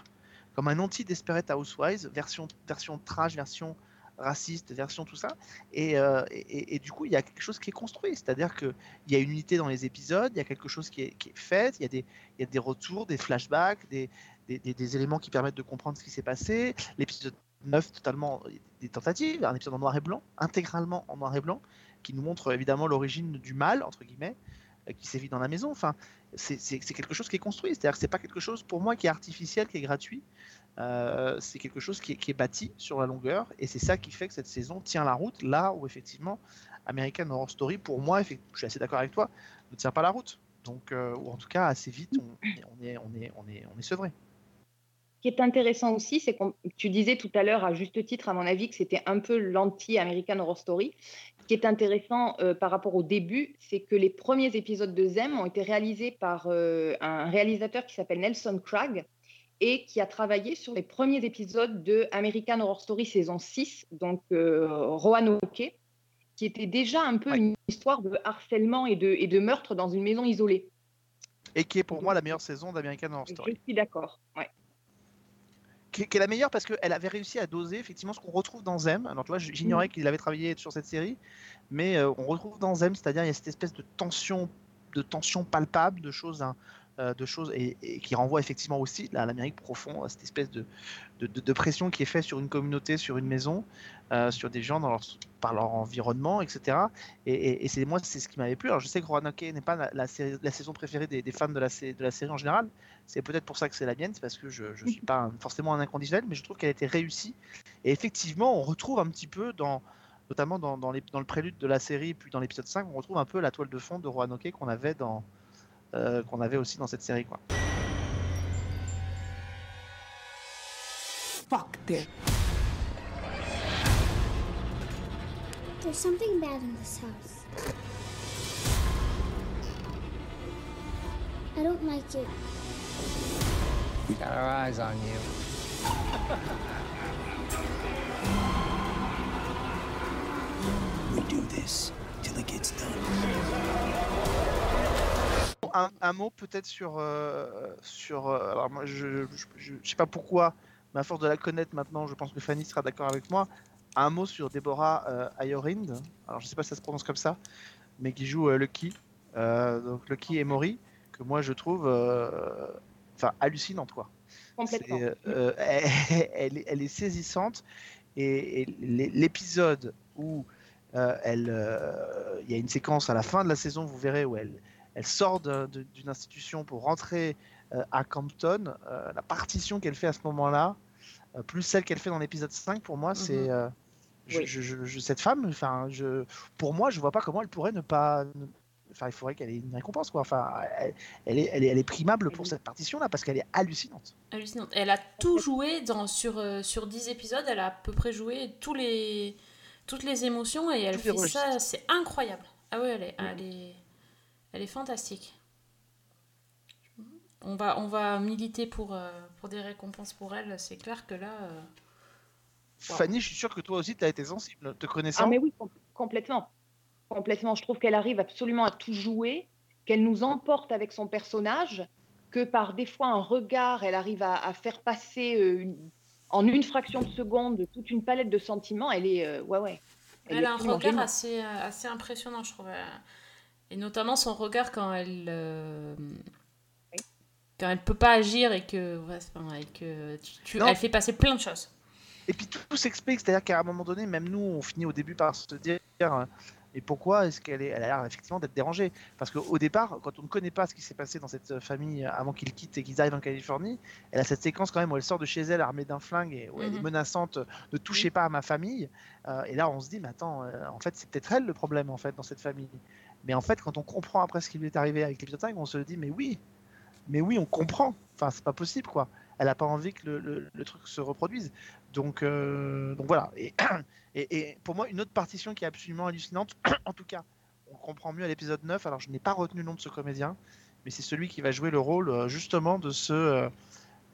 comme un anti-Desperate Housewives, version, version trash, version raciste, version tout ça. Et, euh, et- et- du coup, il y a quelque chose qui est construit, c'est-à-dire qu'il y a une unité dans les épisodes, il y a quelque chose qui est, qui est fait, il y, a des, y a des retours, des flashbacks, des, des, des- éléments qui permettent de comprendre ce qui s'est passé. L'épisode 9, totalement des tentatives, un épisode en noir et blanc, intégralement en noir et blanc, qui nous montre évidemment l'origine du mal, entre guillemets, euh, qui sévit dans la maison. Enfin, c'est quelque chose qui est construit, c'est-à-dire que c'est pas quelque chose pour moi qui est artificiel, qui est gratuit. Euh, c'est quelque chose qui est, bâti sur la longueur, et c'est ça qui fait que cette saison tient la route, là où effectivement American Horror Story, pour moi, je suis assez d'accord avec toi, ne tient pas la route. Donc, euh, ou en tout cas, assez vite, on, est, on est, on est, on est sevré. Ce qui est intéressant aussi, c'est que tu disais tout à l'heure, à juste titre, à mon avis, que c'était un peu l'anti-American Horror Story. Ce qui est intéressant euh, par rapport au début, c'est que les premiers épisodes de Zem ont été réalisés par un réalisateur qui s'appelle Nelson Cragg et qui a travaillé sur les premiers épisodes de American Horror Story saison 6, donc euh, Roanoke, qui était déjà un peu Ouais. une histoire de harcèlement et de, et de meurtre dans une maison isolée. Et qui est pour moi la meilleure saison d'American Horror Story. Je suis d'accord. Ouais. qui, qui est la meilleure parce qu'elle avait réussi à doser effectivement ce qu'on retrouve dans Zem. Alors tu vois, j'ignorais qu'il avait travaillé sur cette série, mais euh, on retrouve dans Zem, c'est-à-dire il y a cette espèce de tension, de tension palpable, de choses, hein, de choses et, qui renvoie effectivement aussi à l'Amérique profond, à cette espèce de, de, pression qui est faite sur une communauté, sur une maison, euh, sur des gens dans leur, par leur environnement, etc. Et, c'est moi, c'est ce qui m'avait plu. Alors je sais que Roanoke n'est pas la, saison préférée des, des fans de la, de la série en général. C'est peut-être pour ça que c'est la mienne, c'est parce que je ne suis pas forcément un inconditionnel, mais je trouve qu'elle a été réussie. Et effectivement, on retrouve un petit peu dans notamment dans, dans, dans le prélude de la série, puis dans l'épisode 5, on retrouve un peu la toile de fond de Roanoke qu'on avait dans euh, qu'on avait aussi dans cette série quoi. Fuck them. There's something bad in this house. I don't like it. We got our eyes on you. We do this till it gets done. Un, un mot peut-être sur euh, sur euh, alors moi je, je sais pas pourquoi, mais à force de la connaître maintenant, je pense que Fanny sera d'accord avec moi. Un mot sur Deborah euh, Ayorind. Alors je sais pas si ça se prononce comme ça, mais qui joue euh, Lucky. Donc Lucky et Mori que moi je trouve enfin hallucinante quoi. Complètement. Elle, elle est, elle est saisissante et, et l'é- l'épisode où Euh, euh, il y a une séquence à la fin de la saison, vous verrez, où elle, elle sort d'une institution pour rentrer euh, à Campton. Euh, la partition qu'elle fait à ce moment-là, euh, plus celle qu'elle fait dans l'épisode 5, pour moi, c'est. Mhm. je- Oui. je- je- je- cette femme, enfin, je, pour moi, je vois pas comment elle pourrait ne pas. Enfin, il faudrait qu'elle ait une récompense, quoi. Enfin, elle, elle est, elle, est, elle est primable pour Oui. cette partition-là parce qu'elle est hallucinante. Hallucinante. Elle a tout joué dans, sur, sur 10 épisodes, elle a à peu près joué tous les, toutes les émotions et elle fait ça, c'est incroyable. Ah ouais, elle est, elle est, elle est fantastique. On va, on va militer pour, euh, pour des récompenses pour elle, c'est clair que là... euh, Wow. Fanny, je suis sûr que toi aussi, tu as été sensible, te connaissant. Ah mais oui, com- complètement. Complètement. Je trouve qu'elle arrive absolument à tout jouer, qu'elle nous emporte avec son personnage, que par des fois un regard, elle arrive à, à faire passer euh, une- en une fraction de seconde toute une palette de sentiments. Elle est, euh, ouais, ouais. Elle, a un regard assez, assez impressionnant, je trouve. Euh, Et notamment son regard quand elle... euh, Quand elle peut pas agir et que, ouais, c'est pas vrai, et que tu- tu- Non. elle fait passer plein de choses. Et puis tout, tout s'explique, c'est-à-dire qu'à un moment donné, même nous, on finit au début par se dire euh, et pourquoi est-ce qu'elle est, elle a l'air effectivement d'être dérangée? Parce qu'au départ, quand on ne connaît pas ce qui s'est passé dans cette famille avant qu'ils quittent et qu'ils arrivent en Californie, elle a cette séquence quand même où elle sort de chez elle armée d'un flingue et où elle est Mhm. menaçante, ne touchez pas à ma famille. Euh, et là, on se dit, mais attends, euh, en fait, c'est peut-être elle le problème en fait dans cette famille. Mais en fait, quand on comprend après ce qui lui est arrivé avec l'épisode 5, on se dit, mais oui, mais oui, on comprend. Enfin, c'est pas possible quoi. Elle a pas envie que le, le- le truc se reproduise. Donc, euh, donc voilà. Et, et, et pour moi, une autre partition qui est absolument hallucinante, en tout cas, on comprend mieux à l'épisode 9. Alors, je n'ai pas retenu le nom de ce comédien, mais c'est celui qui va jouer le rôle euh, justement de ce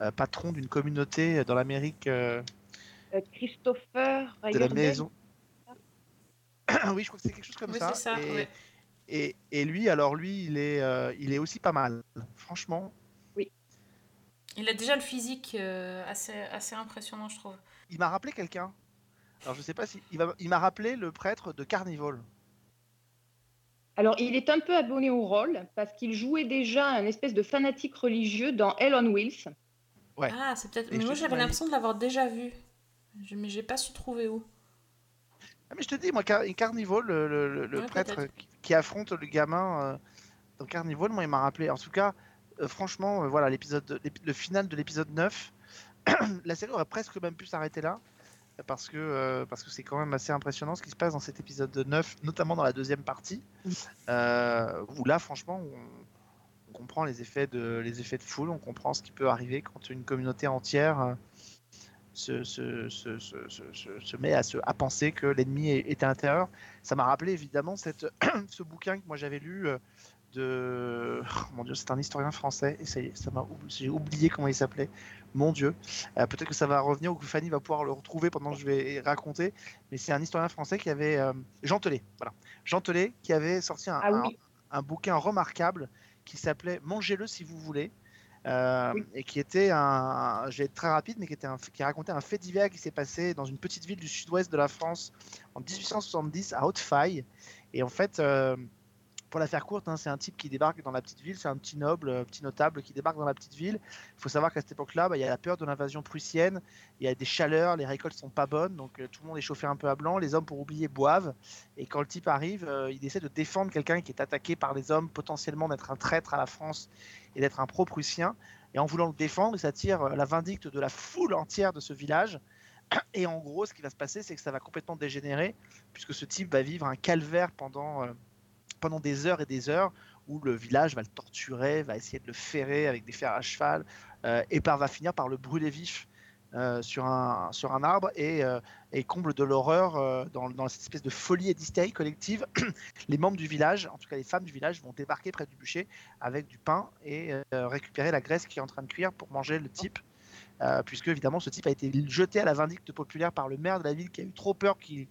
euh, patron d'une communauté dans l'Amérique euh, Christopher de la maison. oui, je crois que c'est quelque chose comme Oui, ça. c'est ça, et, ouais. Et, et lui, alors lui, il est, euh, il est aussi pas mal. Franchement, Il a déjà le physique euh, assez, assez impressionnant, je trouve. il m'a rappelé quelqu'un. Alors, je sais pas si il va- il m'a rappelé le prêtre de Carnival. Alors, il est un peu abonné au rôle parce qu'il jouait déjà un espèce de fanatique religieux dans Hell on Wheels. Ouais. Ah, c'est peut-être. Mais moi, j'avais dis, l'impression de l'avoir déjà vu. Je- Mais j'ai pas su trouver où. Ah, mais je te dis, moi, Car- Carnival, le, le- le- le Ouais, prêtre qui, qui affronte le gamin euh, dans Carnival, moi, il m'a rappelé. En tout cas, euh, franchement, euh, voilà, l'épisode, l'épi- le final de l'épisode 9, la série aurait presque même pu s'arrêter là. Parce que euh, parce que c'est quand même assez impressionnant ce qui se passe dans cet épisode 9, notamment dans la deuxième partie, euh, où là, franchement, on, on comprend les effets, de, les effets de foule, on comprend ce qui peut arriver quand une communauté entière se, se, se, se, met à, se, à penser que l'ennemi est, est à l'intérieur. Ça m'a rappelé évidemment cette, ce bouquin que moi j'avais lu euh, de. oh, mon Dieu, c'est un historien français, et ça, y est, ça m'a j'ai oublié comment il s'appelait. Mon Dieu. Euh, Peut-être que ça va revenir ou que Fanny va pouvoir le retrouver pendant que je vais raconter. Mais c'est un historien français qui avait. euh, Jean Telet, voilà. Jean Telet qui avait sorti un, Ah un- un bouquin remarquable qui s'appelait Mangez-le si vous voulez. Euh, Oui. et qui était un, je vais être très rapide, mais qui était un, qui racontait un fait divers qui s'est passé dans une petite ville du sud-ouest de la France en 1870 à Haute-Faille. Et en fait, euh, pour la faire courte, hein, c'est un type qui débarque dans la petite ville, c'est un petit noble, euh, petit notable qui débarque dans la petite ville. Il faut savoir qu'à cette époque-là, bah, il y a la peur de l'invasion prussienne, il y a des chaleurs, les récoltes sont pas bonnes, donc euh, tout le monde est chauffé un peu à blanc, les hommes pour oublier boivent. Et quand le type arrive, euh, il essaie de défendre quelqu'un qui est attaqué par les hommes, potentiellement d'être un traître à la France et d'être un pro-prussien. Et en voulant le défendre, il s'attire la vindicte de la foule entière de ce village. Et en gros, ce qui va se passer, c'est que ça va complètement dégénérer, puisque ce type va vivre un calvaire pendant, pendant des heures et des heures, où le village va le torturer, va essayer de le ferrer avec des fers à cheval, euh, et va finir par le brûler vif euh, sur, un, sur un arbre, et, euh, et comble de l'horreur, dans, dans cette espèce de folie et d'hystérie collective, les membres du village, en tout cas les femmes du village, vont débarquer près du bûcher avec du pain et récupérer la graisse qui est en train de cuire pour manger le type. Puisque évidemment ce type a été jeté à la vindicte populaire par le maire de la ville qui a eu trop peur qu'il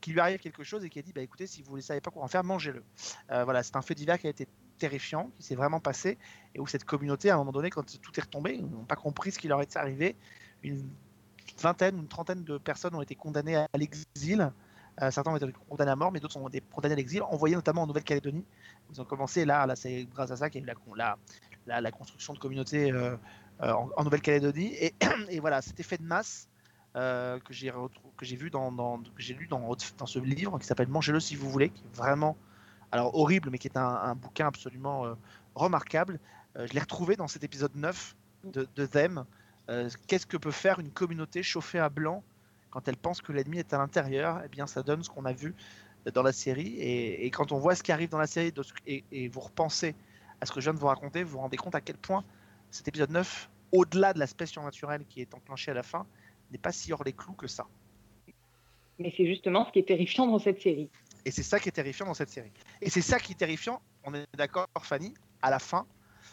qu'il lui arrive quelque chose et qui a dit bah écoutez si vous ne savez pas quoi en faire mangez-le. Euh, voilà c'est un fait divers qui a été terrifiant qui s'est vraiment passé et où cette communauté à un moment donné quand tout est retombé ils n'ont pas compris ce qui leur était arrivé. Une vingtaine une trentaine de personnes ont été condamnées à l'exil. Euh, certains ont été condamnés à mort mais d'autres ont été condamnés à l'exil envoyés notamment en Nouvelle-Calédonie. Ils ont commencé là là c'est grâce à ça qu'il y a eu la, la, la, construction de communautés euh, en, en Nouvelle-Calédonie. Et, et voilà cet effet de masse euh, que j'ai vu dans, que j'ai lu dans, ce livre qui s'appelle Mangez-le si vous voulez, qui est vraiment alors horrible, mais qui est un, bouquin absolument euh, remarquable. Euh, je l'ai retrouvé dans cet épisode 9 de, de Them. Qu'est-ce que peut faire une communauté chauffée à blanc quand elle pense que l'ennemi est à l'intérieur? Eh bien, ça donne ce qu'on a vu dans la série. Et, quand on voit ce qui arrive dans la série et, et vous repensez à ce que je viens de vous raconter, vous vous rendez compte à quel point cet épisode 9, au-delà de l'aspect surnaturel qui est enclenché à la fin, n'est pas si hors les clous que ça. Mais c'est justement ce qui est terrifiant dans cette série. Et c'est ça qui est terrifiant dans cette série. Et c'est ça qui est terrifiant, on est d'accord, Fanny, à la fin,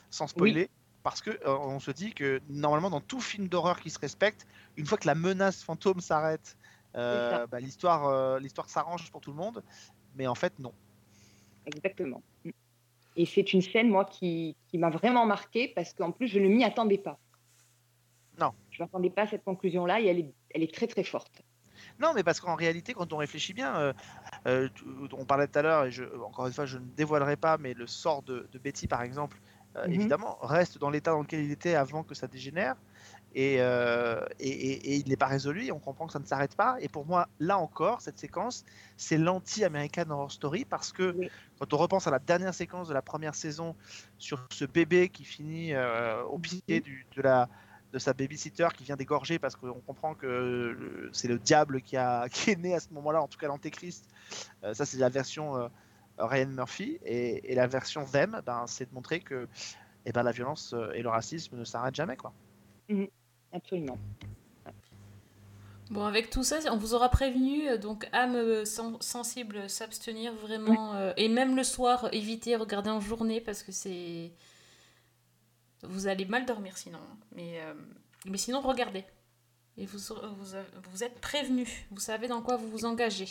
sans spoiler, parce que euh, on se dit que normalement, dans tout film d'horreur qui se respecte, une fois que la menace fantôme s'arrête, euh, bah, l'histoire, euh, l'histoire s'arrange pour tout le monde. Mais en fait, non. Exactement. Et c'est une scène, moi, qui, qui m'a vraiment marquée parce qu'en plus, je ne m'y attendais pas. Non. Je ne m'attendais pas à cette conclusion-là et elle est, elle est très, très forte. Non, mais parce qu'en réalité, quand on réfléchit bien, euh, euh, on parlait tout à l'heure, et je, encore une fois, je ne dévoilerai pas, mais le sort de, de Betty, par exemple, euh, Mhm. évidemment, reste dans l'état dans lequel il était avant que ça dégénère. Et, et, et- et il n'est pas résolu, et on comprend que ça ne s'arrête pas. Et pour moi, là encore, cette séquence, c'est l'anti-American Horror Story, parce que Oui. quand on repense à la dernière séquence de la première saison sur ce bébé qui finit au pied Mhm. du- de la de sa babysitter qui vient d'égorger parce qu'on comprend que le- c'est le diable qui, a, qui est né à ce moment-là, en tout cas l'antéchrist. Euh, ça, c'est la version euh, Ryan Murphy. Et, et la version Them, ben, c'est de montrer que eh ben, la violence euh, et le racisme ne s'arrêtent jamais. Quoi. Absolument. Bon, avec tout ça, on vous aura prévenu, euh, donc âme euh, sen- sensible, s'abstenir vraiment, euh, et même le soir, éviter, regarder en journée, parce que c'est... Vous allez mal dormir sinon. Mais, euh, mais sinon, regardez. Et vous, vous, êtes prévenus, vous savez dans quoi vous vous engagez.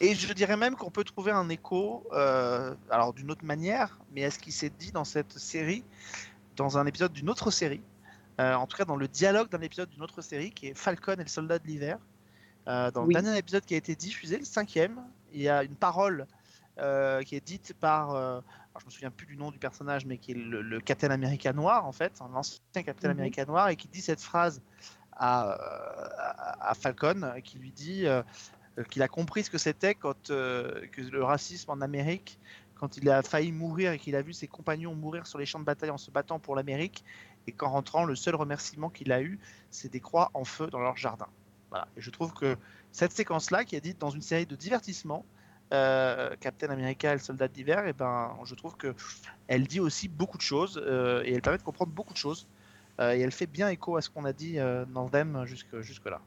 Et je dirais même qu'on peut trouver un écho, euh, alors d'une autre manière, mais est-ce qu'il s'est dit dans cette série, dans un épisode d'une autre série, euh, en tout cas dans le dialogue d'un épisode d'une autre série, qui est Falcon et le soldat de l'hiver. Euh, dans Oui. le dernier épisode qui a été diffusé, le cinquième, il y a une parole euh, qui est dite par, euh, alors je me souviens plus du nom du personnage, mais qui est le, le Captain America noir en fait, un ancien Captain Mhm. America noir, et qui dit cette phrase à, euh, à, à Falcon, qui lui dit euh, euh, qu'il a compris ce que c'était quand euh, que le racisme en Amérique, quand il a failli mourir et qu'il a vu ses compagnons mourir sur les champs de bataille en se battant pour l'Amérique, et qu'en rentrant, le seul remerciement qu'il a eu, c'est des croix en feu dans leur jardin. Voilà. Et je trouve que cette séquence-là, qui est dite dans une série de divertissements, euh, Captain America et le soldat d'hiver, et ben, je trouve que elle dit aussi beaucoup de choses euh, et elle permet de comprendre beaucoup de choses. Euh, et elle fait bien écho à ce qu'on a dit dans Them jusque, jusque là.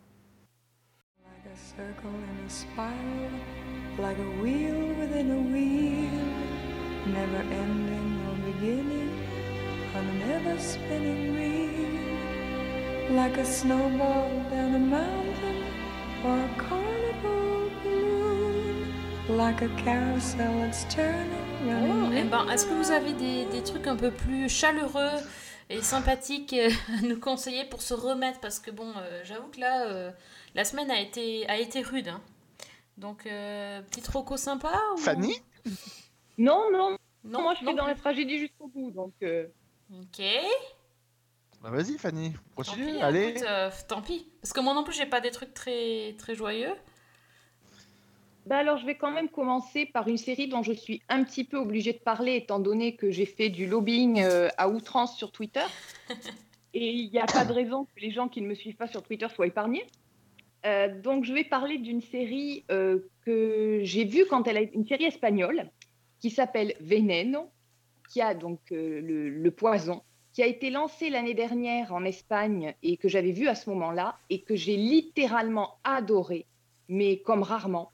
Like a carousel that's turning. Oh, eh ben, est-ce que vous avez des, des trucs un peu plus chaleureux et sympathiques euh, à nous conseiller pour se remettre? Parce que bon, euh, j'avoue que là, euh, la semaine a été, a été rude. hein. Donc, euh, petit roco sympa ou... Fanny? Non, non, Non, moi je suis non dans la plus. tragédie jusqu'au bout. Donc, euh, Ok. Bah, Vas-y, Fanny, Tant continue, pis, allez. écoute, euh, tant pis. Parce que moi non plus, j'ai pas des trucs très, très joyeux. Bah alors je vais quand même commencer par une série dont je suis un petit peu obligée de parler étant donné que j'ai fait du lobbying euh, à outrance sur Twitter. Et il n'y a pas de raison que les gens qui ne me suivent pas sur Twitter soient épargnés. Euh, donc je vais parler d'une série euh, que j'ai vue quand elle a une série espagnole qui s'appelle Veneno, qui a donc le, le poison, qui a été lancée l'année dernière en Espagne et que j'avais vu à ce moment-là et que j'ai littéralement adoré, mais comme rarement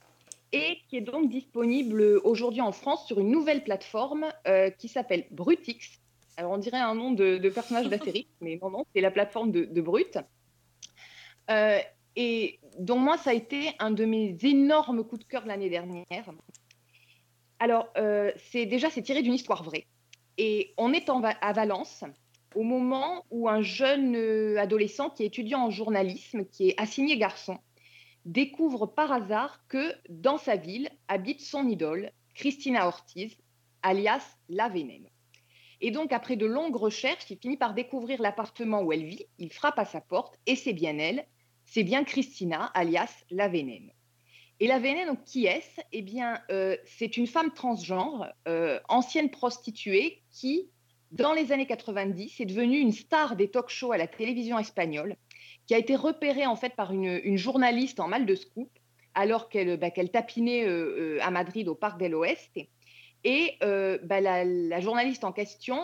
et qui est donc disponible aujourd'hui en France sur une nouvelle plateforme euh, qui s'appelle Brutix. Alors on dirait un nom de, de personnage d'Astérix, mais non, non, c'est la plateforme de, de Brut. Euh, et donc moi, ça a été un de mes énormes coups de cœur de l'année dernière. Alors, euh, c'est déjà, c'est tiré d'une histoire vraie. Et on est en à Valence au moment où un jeune adolescent qui est étudiant en journalisme, qui est assigné garçon, découvre par hasard que dans sa ville habite son idole, Christina Ortiz, alias La Veneno. Et donc, après de longues recherches, il finit par découvrir l'appartement où elle vit, il frappe à sa porte et c'est bien elle, c'est bien Christina, alias La Veneno. Et La Veneno, qui est-ce? Eh bien, euh, c'est une femme transgenre, euh, ancienne prostituée, qui, dans les années 90, est devenue une star des talk-shows à la télévision espagnole, qui a été repérée en fait par une, journaliste en mal de scoop, alors qu'elle bah, tapinait euh, euh, à Madrid au Parc del Oeste. Et euh, bah, la, journaliste en question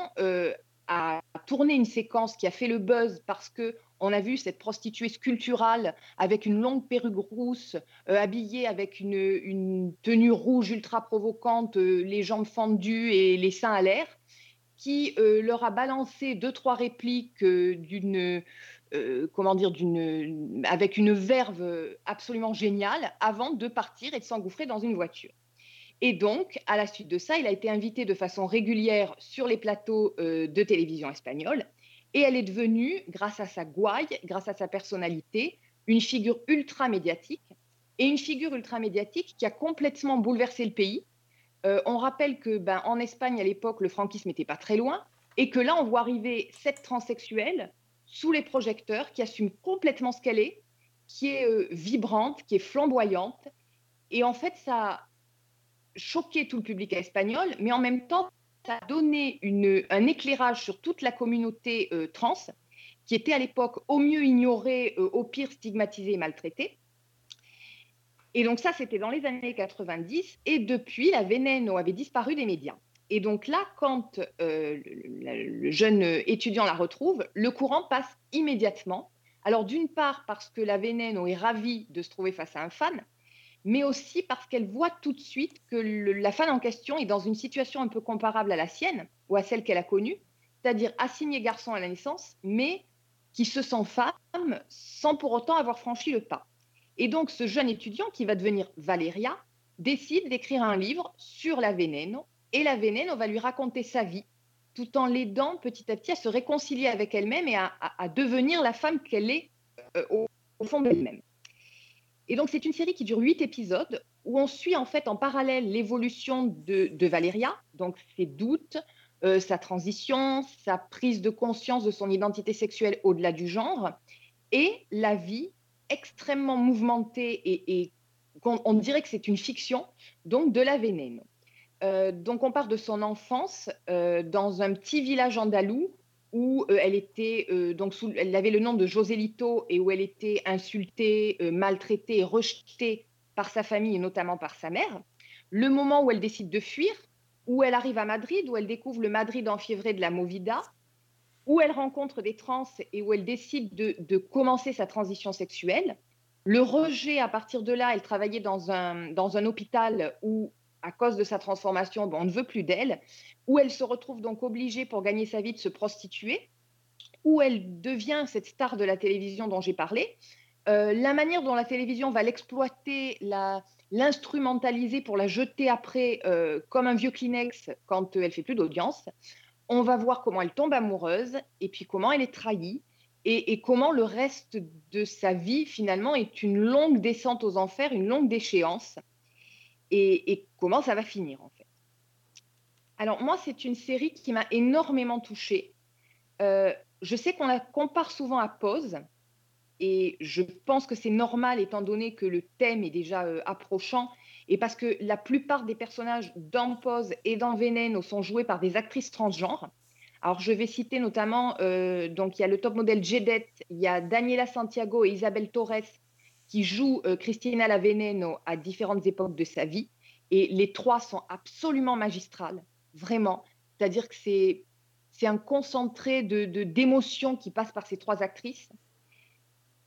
a tourné une séquence qui a fait le buzz parce que on a vu cette prostituée sculpturale avec une longue perruque rousse, habillée avec une, tenue rouge ultra provocante, les jambes fendues et les seins à l'air, qui leur a balancé deux trois répliques d'une euh, comment dire avec une verve absolument géniale avant de partir et de s'engouffrer dans une voiture. Et donc, à la suite de ça, il a été invité de façon régulière sur les plateaux euh, de télévision espagnole. Et elle est devenue, grâce à sa gouaille, grâce à sa personnalité, une figure ultra médiatique. Et une figure ultra médiatique qui a complètement bouleversé le pays. Euh, on rappelle que ben, en Espagne, à l'époque, le franquisme n'était pas très loin. Et que là, on voit arriver cette transsexuelle sous les projecteurs qui assume complètement ce qu'elle est, qui est euh, vibrante, qui est flamboyante. Et en fait, ça a choqué tout le public espagnol, mais en même temps, ça a donné un éclairage sur toute la communauté euh, trans, qui était à l'époque au mieux ignorée, euh, au pire stigmatisée et maltraitée. Et donc ça, c'était dans les années 90, et depuis, la Veneno avait disparu des médias. Et donc là, quand euh, le, jeune étudiant la retrouve, le courant passe immédiatement. Alors d'une part parce que la Veneno est ravie de se trouver face à un fan, mais aussi parce qu'elle voit tout de suite que la fan en question est dans une situation un peu comparable à la sienne ou à celle qu'elle a connue, c'est-à-dire assignée garçon à la naissance, mais qui se sent femme sans pour autant avoir franchi le pas. Et donc ce jeune étudiant qui va devenir Valeria décide d'écrire un livre sur la Veneno, et la Veneno va lui raconter sa vie, tout en l'aidant petit à petit à se réconcilier avec elle-même et à, devenir la femme qu'elle est euh, au, fond d'elle-même. Et donc, c'est une série qui dure huit épisodes où on suit en fait en parallèle l'évolution de, de Valeria, donc ses doutes, euh, sa transition, sa prise de conscience de son identité sexuelle au-delà du genre, et la vie extrêmement mouvementée et, et on, dirait que c'est une fiction, donc de la Veneno. Euh, donc, on part de son enfance euh, dans un petit village andalou où euh, elle était donc sous, elle avait le nom de Joselito et où elle était insultée, maltraitée et rejetée par sa famille et notamment par sa mère. Le moment où elle décide de fuir, où elle arrive à Madrid, où elle découvre le Madrid enfiévré de la Movida, où elle rencontre des trans et où elle décide de, de commencer sa transition sexuelle. Le rejet, à partir de là, elle travaillait dans un, dans un hôpital où, à cause de sa transformation, bon, on ne veut plus d'elle, où elle se retrouve donc obligée pour gagner sa vie de se prostituer, où elle devient cette star de la télévision dont j'ai parlé. Euh, la manière dont la télévision va l'exploiter, l'instrumentaliser pour la jeter après euh, comme un vieux Kleenex quand elle fait plus d'audience. On va voir comment elle tombe amoureuse et puis comment elle est trahie et comment le reste de sa vie finalement est une longue descente aux enfers, une longue déchéance et, comment ça va finir en fait. Alors moi, c'est une série qui m'a énormément touchée. Euh, je sais qu'on la compare souvent à Pause, et je pense que c'est normal étant donné que le thème est déjà euh, approchant, et parce que la plupart des personnages dans Pause et dans Veneno sont joués par des actrices transgenres. Alors je vais citer notamment, euh, donc il y a le top modèle Jedet, il y a Daniela Santiago et Isabelle Torres qui jouent euh, Cristina La Veneno à différentes époques de sa vie, et les trois sont absolument magistrales vraiment. C'est-à-dire que c'est c'est un concentré de- d'émotions qui passe par ces trois actrices.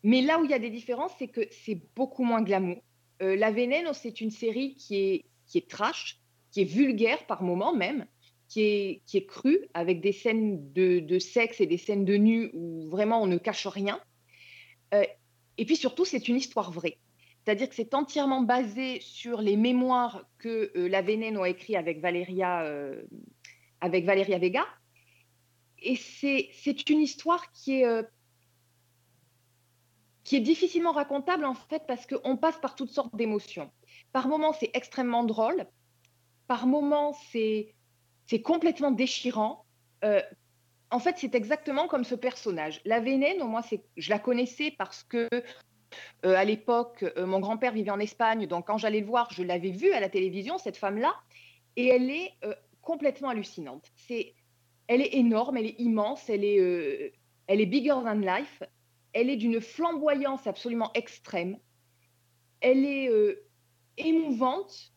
Mais là où il y a des différences, c'est que c'est beaucoup moins glamour. Euh, La Veneno, c'est une série qui est, qui est trash, qui est vulgaire par moments même, qui est, qui est crue, avec des scènes de, de sexe et des scènes de nu où vraiment on ne cache rien. Euh, et puis surtout, c'est une histoire vraie. C'est-à-dire que c'est entièrement basé sur les mémoires que euh, la Veneno a écrit avec Valeria, euh, avec Valeria Vega. Et c'est une histoire qui est, euh, qui est difficilement racontable en fait parce qu'on passe par toutes sortes d'émotions. Par moments, c'est extrêmement drôle. Par moments, c'est complètement déchirant. En fait, c'est exactement comme ce personnage. La Veneno, moi, je la connaissais parce que Euh, à l'époque, euh, mon grand-père vivait en Espagne, donc quand j'allais le voir, je l'avais vue à la télévision, cette femme-là, et elle est euh, complètement hallucinante. Elle est énorme, elle est immense, elle est, elle est bigger than life, elle est d'une flamboyance absolument extrême, elle est émouvante.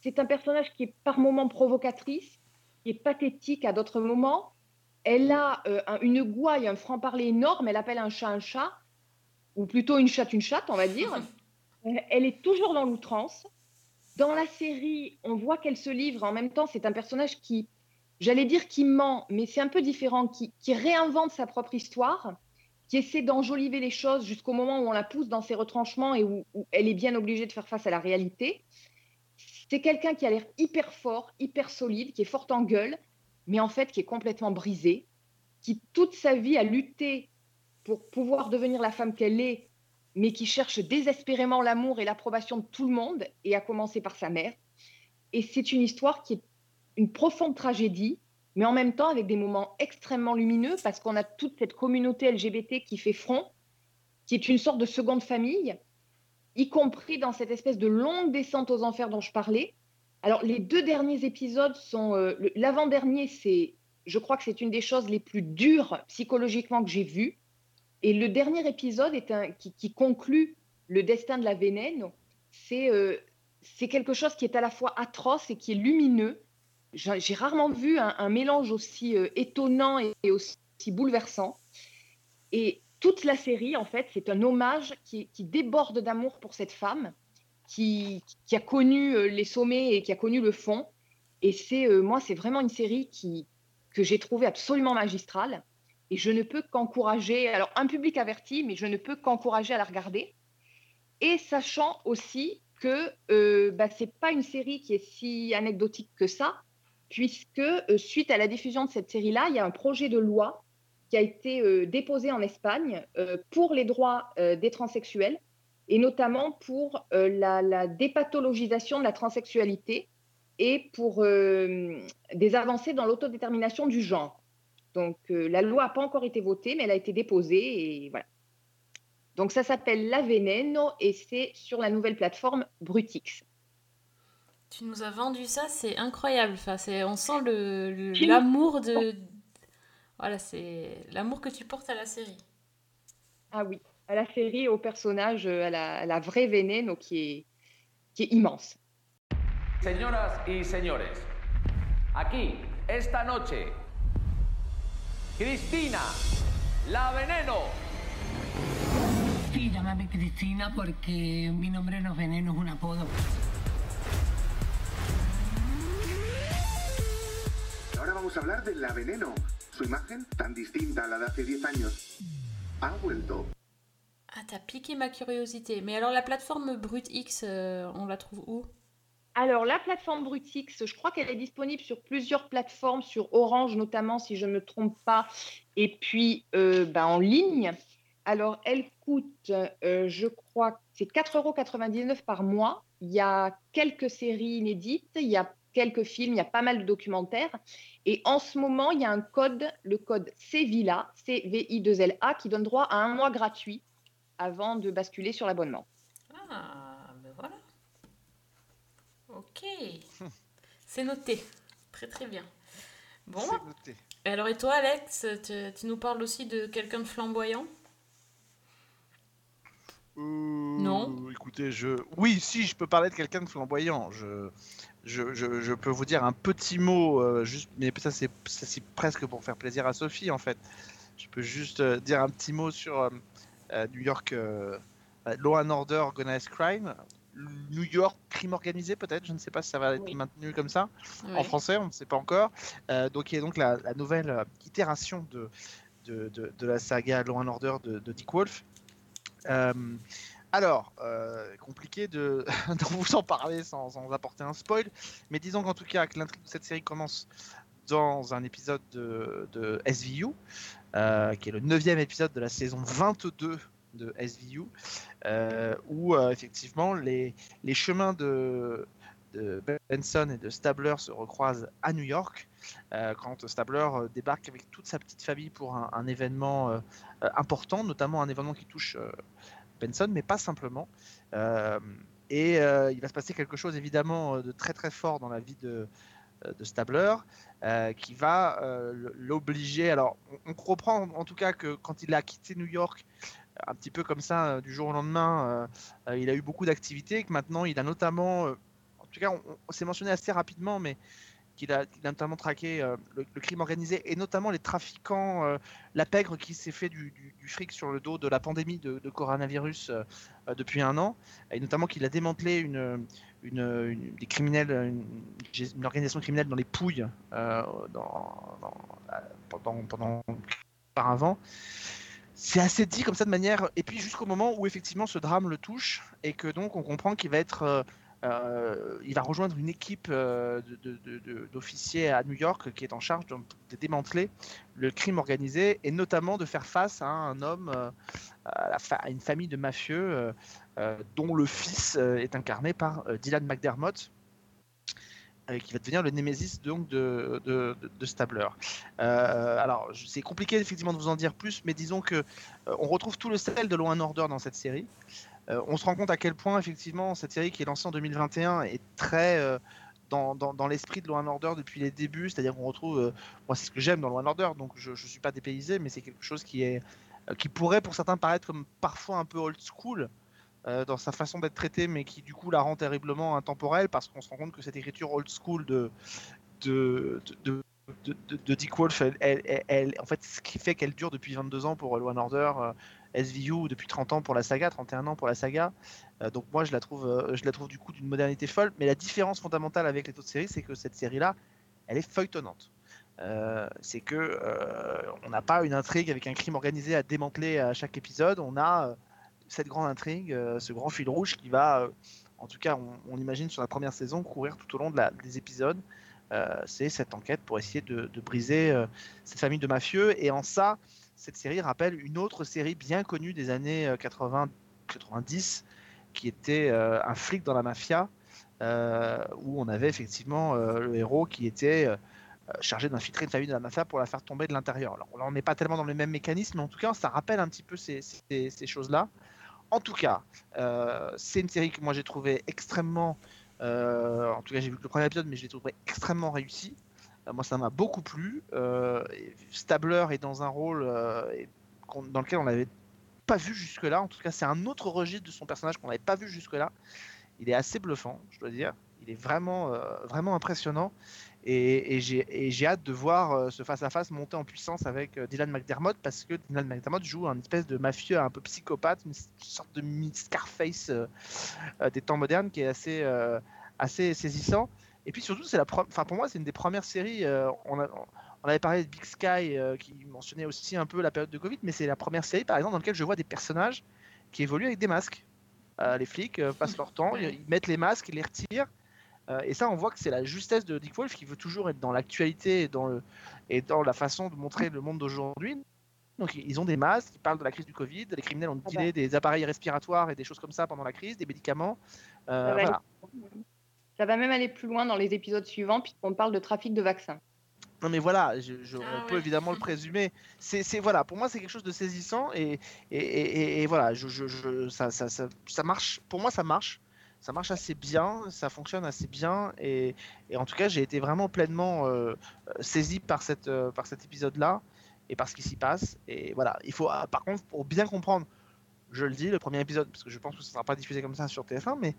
c'est un personnage qui est par moments provocatrice, qui est pathétique à d'autres moments. Elle a euh, un- une gouaille, un franc-parler énorme, elle appelle un chat un chat, ou plutôt une chatte une chatte, on va dire. Euh, Elle est toujours dans l'outrance. Dans la série, on voit qu'elle se livre. En même temps, c'est un personnage qui, j'allais dire qui ment, mais c'est un peu différent, qui, qui réinvente sa propre histoire, qui essaie d'enjoliver les choses jusqu'au moment où on la pousse dans ses retranchements et où, où elle est bien obligée de faire face à la réalité. C'est quelqu'un qui a l'air hyper fort, hyper solide, qui est forte en gueule, mais en fait qui est complètement brisé, qui toute sa vie a lutté pour pouvoir devenir la femme qu'elle est, mais qui cherche désespérément l'amour et l'approbation de tout le monde, et à commencer par sa mère. Et c'est une histoire qui est une profonde tragédie, mais en même temps avec des moments extrêmement lumineux, parce qu'on a toute cette communauté LGBT qui fait front, qui est une sorte de seconde famille, y compris dans cette espèce de longue descente aux enfers dont je parlais. Alors, les deux derniers épisodes sont. euh, L'avant-dernier, c'est. Je crois que c'est une des choses les plus dures psychologiquement que j'ai vues. Et le dernier épisode est un, qui, conclut le destin de la. C'est euh, c'est quelque chose qui est à la fois atroce et qui est lumineux. J'ai rarement vu un, mélange aussi euh, étonnant et, et aussi bouleversant. Et toute la série, en fait, c'est un hommage qui, déborde d'amour pour cette femme qui, a connu euh, les sommets et qui a connu le fond. Et c'est euh, moi, c'est vraiment une série qui, que j'ai trouvée absolument magistrale. Et je ne peux qu'encourager, alors un public averti, mais je ne peux qu'encourager à la regarder. Et sachant aussi que euh, bah, ce n'est pas une série qui est si anecdotique que ça, puisque suite à la diffusion de cette série-là, il y a un projet de loi qui a été euh, déposé en Espagne euh, pour les droits euh, des transsexuels et notamment pour euh, la, la dépathologisation de la transsexualité et pour des avancées dans l'autodétermination du genre. Donc la loi n'a pas encore été votée, mais elle a été déposée et voilà. Donc ça s'appelle La Veneno et c'est sur la nouvelle plateforme Brutix. Tu nous as vendu ça, c'est incroyable. Enfin, on sent le, le- Qui- l'amour de. Voilà, c'est l'amour que tu portes à la série. Ah oui, à la série, au personnage, euh, à la, à la vraie Veneno qui est, qui est immense. Señoras y señores, aquí, esta noche, Cristina, la veneno. Sí, llámame Cristina porque mi nombre no es veneno, es un apodo. Ahora vamos a hablar de la veneno. Su imagen, tan distinta a la de hace 10 años, ha vuelto. Ah, t'as piqué ma curiosité. Mais alors, la plateforme Brut X, euh, on la trouve où? Alors, la plateforme Brutix, je crois qu'elle est disponible sur plusieurs plateformes, sur Orange notamment, si je ne me trompe pas, et puis euh, ben, en ligne. Alors, elle coûte, euh, je crois, c'est 4,99 euros par mois. Il y a quelques séries inédites, il y a quelques films, il y a pas mal de documentaires. Et en ce moment, il y a un code, le code CVILA, C-V-I-2-L-A, qui donne droit à un mois gratuit avant de basculer sur l'abonnement. Ah, ben voilà. Ok. C'est noté. Très très bien. Bon. C'est noté. Et alors, et toi, Alex, tu, tu nous parles aussi de quelqu'un de flamboyant? Non. Écoutez, je. Oui, si, je peux parler de quelqu'un de flamboyant. Je, je, je, je peux vous dire un petit mot, euh, juste, mais ça c'est, presque pour faire plaisir à Sophie en fait. Je peux juste euh, dire un petit mot sur euh, New York, Law and Order Organized Crime. New York crime organisé peut-être, je ne sais pas si ça va être maintenu comme ça Oui. en français, on ne sait pas encore. Donc il y a donc la, la nouvelle itération de, de, de, de la saga Law and Order de, de Dick Wolf. Alors, euh, compliqué de, vous en parler sans, apporter un spoil, mais disons qu'en tout cas l'intrigue de cette série commence dans un épisode de, SVU, euh, qui est le neuvième épisode de la saison 22 de SVU, euh, où effectivement les, chemins de, Benson et de Stabler se recroisent à New York quand Stabler débarque avec toute sa petite famille pour un, événement important, notamment un événement qui touche Benson, mais pas simplement. Euh, et euh, il va se passer quelque chose évidemment euh, de très très fort dans la vie de, de Stabler, qui va l'obliger. Alors, on, comprend en, tout cas que quand il a quitté New York, un petit peu comme ça, du jour au lendemain, il a eu beaucoup d'activités, que maintenant il a notamment, en tout cas, on s'est mentionné assez rapidement, mais qu'il a, a notamment traqué euh, le, crime organisé et notamment les trafiquants, euh, la pègre qui s'est fait du, fric sur le dos de la pandémie de, coronavirus euh, depuis un an, et notamment qu'il a démantelé une, des criminels, une, organisation criminelle dans les Pouilles dans, pendant, auparavant. C'est assez dit comme ça de manière, et puis jusqu'au moment où effectivement ce drame le touche et que donc on comprend qu'il va être euh, il va rejoindre une équipe euh, d'officiers à New York qui est en charge de, démanteler le crime organisé et notamment de faire face à un homme, euh, à, une famille de mafieux dont le fils est incarné par Dylan McDermott qui va devenir le némésis donc de, de, de- Stabler. Alors c'est compliqué effectivement de vous en dire plus, mais disons que on retrouve tout le sel de Law Order dans cette série. Euh, on se rend compte à quel point effectivement cette série qui est lancée en 2021 est très euh, dans, dans, l'esprit de Law Order depuis les débuts, c'est-à-dire qu'on retrouve, euh, moi c'est ce que j'aime dans Law Order, donc je ne suis pas dépaysé, mais c'est quelque chose qui est qui pourrait pour certains paraître comme parfois un peu old school dans sa façon d'être traité, mais qui du coup la rend terriblement intemporelle parce qu'on se rend compte que cette écriture old school de de, de, de, Dick Wolf, elle, en fait, ce qui fait qu'elle dure depuis 22 ans pour Law Order, SVU depuis 30 ans pour la saga, 31 ans pour la saga. Euh, donc moi, je la trouve, euh, je la trouve du coup d'une modernité folle. Mais la différence fondamentale avec les autres séries, c'est que cette série-là, elle est feuilletonnante. Euh, c'est que on n'a pas une intrigue avec un crime organisé à démanteler à chaque épisode. On a cette grande intrigue, ce grand fil rouge qui va, en tout cas, on, imagine sur la première saison, courir tout au long de la- des épisodes. C'est cette enquête pour essayer de, briser cette famille de mafieux. Et en ça, cette série rappelle une autre série bien connue des années euh, 80, 90, qui était euh, un flic dans la mafia, euh, où on avait effectivement euh, le héros qui était euh, chargé d'infiltrer une famille de la mafia pour la faire tomber de l'intérieur. Alors là, on n'est pas tellement dans le même mécanisme, mais en tout cas, ça rappelle un petit peu ces, ces- choses-là. En tout cas, euh, c'est une série que moi j'ai trouvé extrêmement. euh, en tout cas, j'ai vu que le premier épisode, mais je l'ai trouvé extrêmement réussi. Euh, moi, ça m'a beaucoup plu. Euh, Stabler est dans un rôle euh, dans lequel on n'avait pas vu jusque-là. En tout cas, c'est un autre registre de son personnage qu'on n'avait pas vu jusque-là. Il est assez bluffant, je dois dire. Il est vraiment, vraiment impressionnant. Et, et j'ai hâte de voir ce face-à-face monter en puissance avec Dylan McDermott parce que Dylan McDermott joue un espèce de mafieux un peu psychopathe, une sorte de Scarface des temps modernes qui est assez, assez saisissant. Et puis surtout, c'est la enfin, pour moi, c'est une des premières séries. euh, on, a- on avait parlé de Big Sky euh, qui mentionnait aussi un peu la période de Covid, mais c'est la première série, par exemple, dans laquelle je vois des personnages qui évoluent avec des masques. Euh, les flics passent leur temps, ils, ils mettent les masques, ils les retirent. Et ça, on voit que c'est la justesse de Dick Wolf qui veut toujours être dans l'actualité et dans, le, et dans la façon de montrer le monde d'aujourd'hui. Donc, ils ont des masques, ils parlent de la crise du Covid, les criminels ont Ah dealé bah. des appareils respiratoires et des choses comme ça pendant la crise, des médicaments. Euh, va, voilà. Ça va même aller plus loin dans les épisodes suivants, puisqu'on parle de trafic de vaccins. Non mais voilà, je- je- Ah on peut ouais. évidemment le présumer. C'est, voilà, pour moi c'est quelque chose de saisissant et, et, et- et- et voilà, je, je- je- ça, ça, ça, ça marche. Pour moi ça marche, ça marche assez bien, ça fonctionne assez bien et, et en tout cas j'ai été vraiment pleinement euh, saisi par cette, euh, par cet épisode-là et par ce qui s'y passe. Et voilà, il faut, ah, par contre, pour bien comprendre, je le dis, le premier épisode, parce que je pense que ça ne sera pas diffusé comme ça sur TF1, mais euh,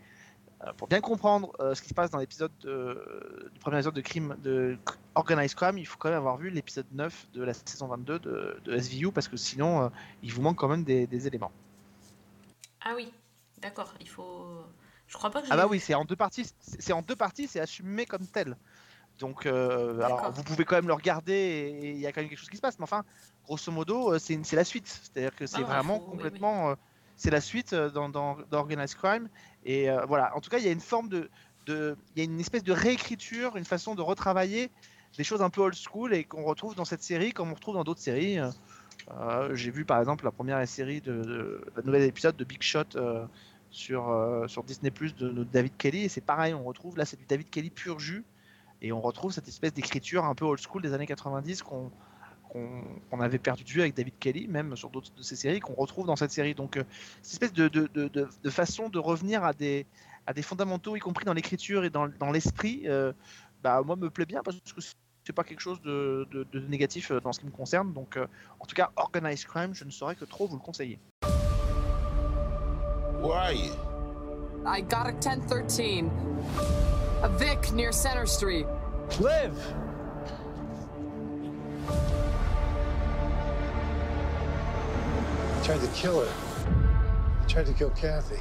pour bien comprendre euh, ce qui se passe dans l'épisode de- du premier épisode de crime de Organized Crime, il faut quand même avoir vu l'épisode 9 de la saison 22 de, de SVU parce que sinon euh, il vous manque quand même des, des éléments. Ah oui, d'accord. Il faut. Je crois pas que. Ah bah vu. oui, c'est en deux parties, c'est en deux parties, c'est assumé comme tel. Donc euh, alors vous pouvez quand même le regarder et il y a quand même quelque chose qui se passe, mais enfin grosso modo euh, c'est la suite, c'est-à-dire que c'est Ah, vraiment faut- oui, oui. complètement euh, c'est la suite euh, dans, dans, dans Organized Crime et euh, voilà. En tout cas il y a une forme de il y a une espèce de réécriture, une façon de retravailler des choses un peu old school et qu'on retrouve dans cette série comme on retrouve dans d'autres séries. Euh, euh, J'ai vu par exemple la première série de, de- la nouvelle épisode de Big Shot sur, sur Disney Plus de, de David Kelly. Et c'est pareil, on retrouve là, c'est du David Kelly pur jus. Et on retrouve cette espèce d'écriture un peu old school des années 90 qu'on qu'on avait perdu de vue avec David Kelly, même sur d'autres de ses séries, qu'on retrouve dans cette série. Donc, euh, cette espèce de, de, de, de- de façon de revenir à des, à des fondamentaux, y compris dans l'écriture et dans, dans l'esprit, euh, bah, moi, me plaît bien parce que c'est pas quelque chose de, de- de négatif euh, dans ce qui me concerne. Donc, euh, en tout cas, Organized Crime, je ne saurais que trop vous le conseiller. Where are you? I got a 1013. A Vic near Center Street. Live! Tried to kill her. He tried to kill Kathy.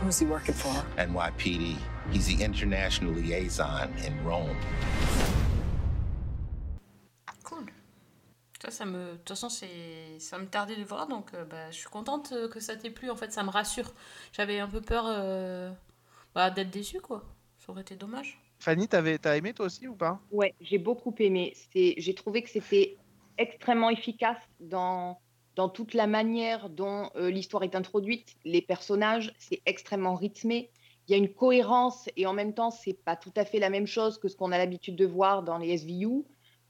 Who's he working for? NYPD. He's the international liaison in Rome. Cool. Ça, ça me... De toute façon, c'est... ça me tardait de voir, donc euh, bah, je suis contente euh, que ça t'ait plu. En fait, ça me rassure. J'avais un peu peur euh, bah, d'être déçue, quoi. Ça aurait été dommage. Fanny, t'avais, t'as aimé toi aussi ou pas? Ouais, j'ai beaucoup aimé. C'est, j'ai trouvé que c'était extrêmement efficace dans, dans toute la manière dont euh, l'histoire est introduite, les personnages, c'est extrêmement rythmé. Il y a une cohérence et en même temps, c'est pas tout à fait la même chose que ce qu'on a l'habitude de voir dans les SVU.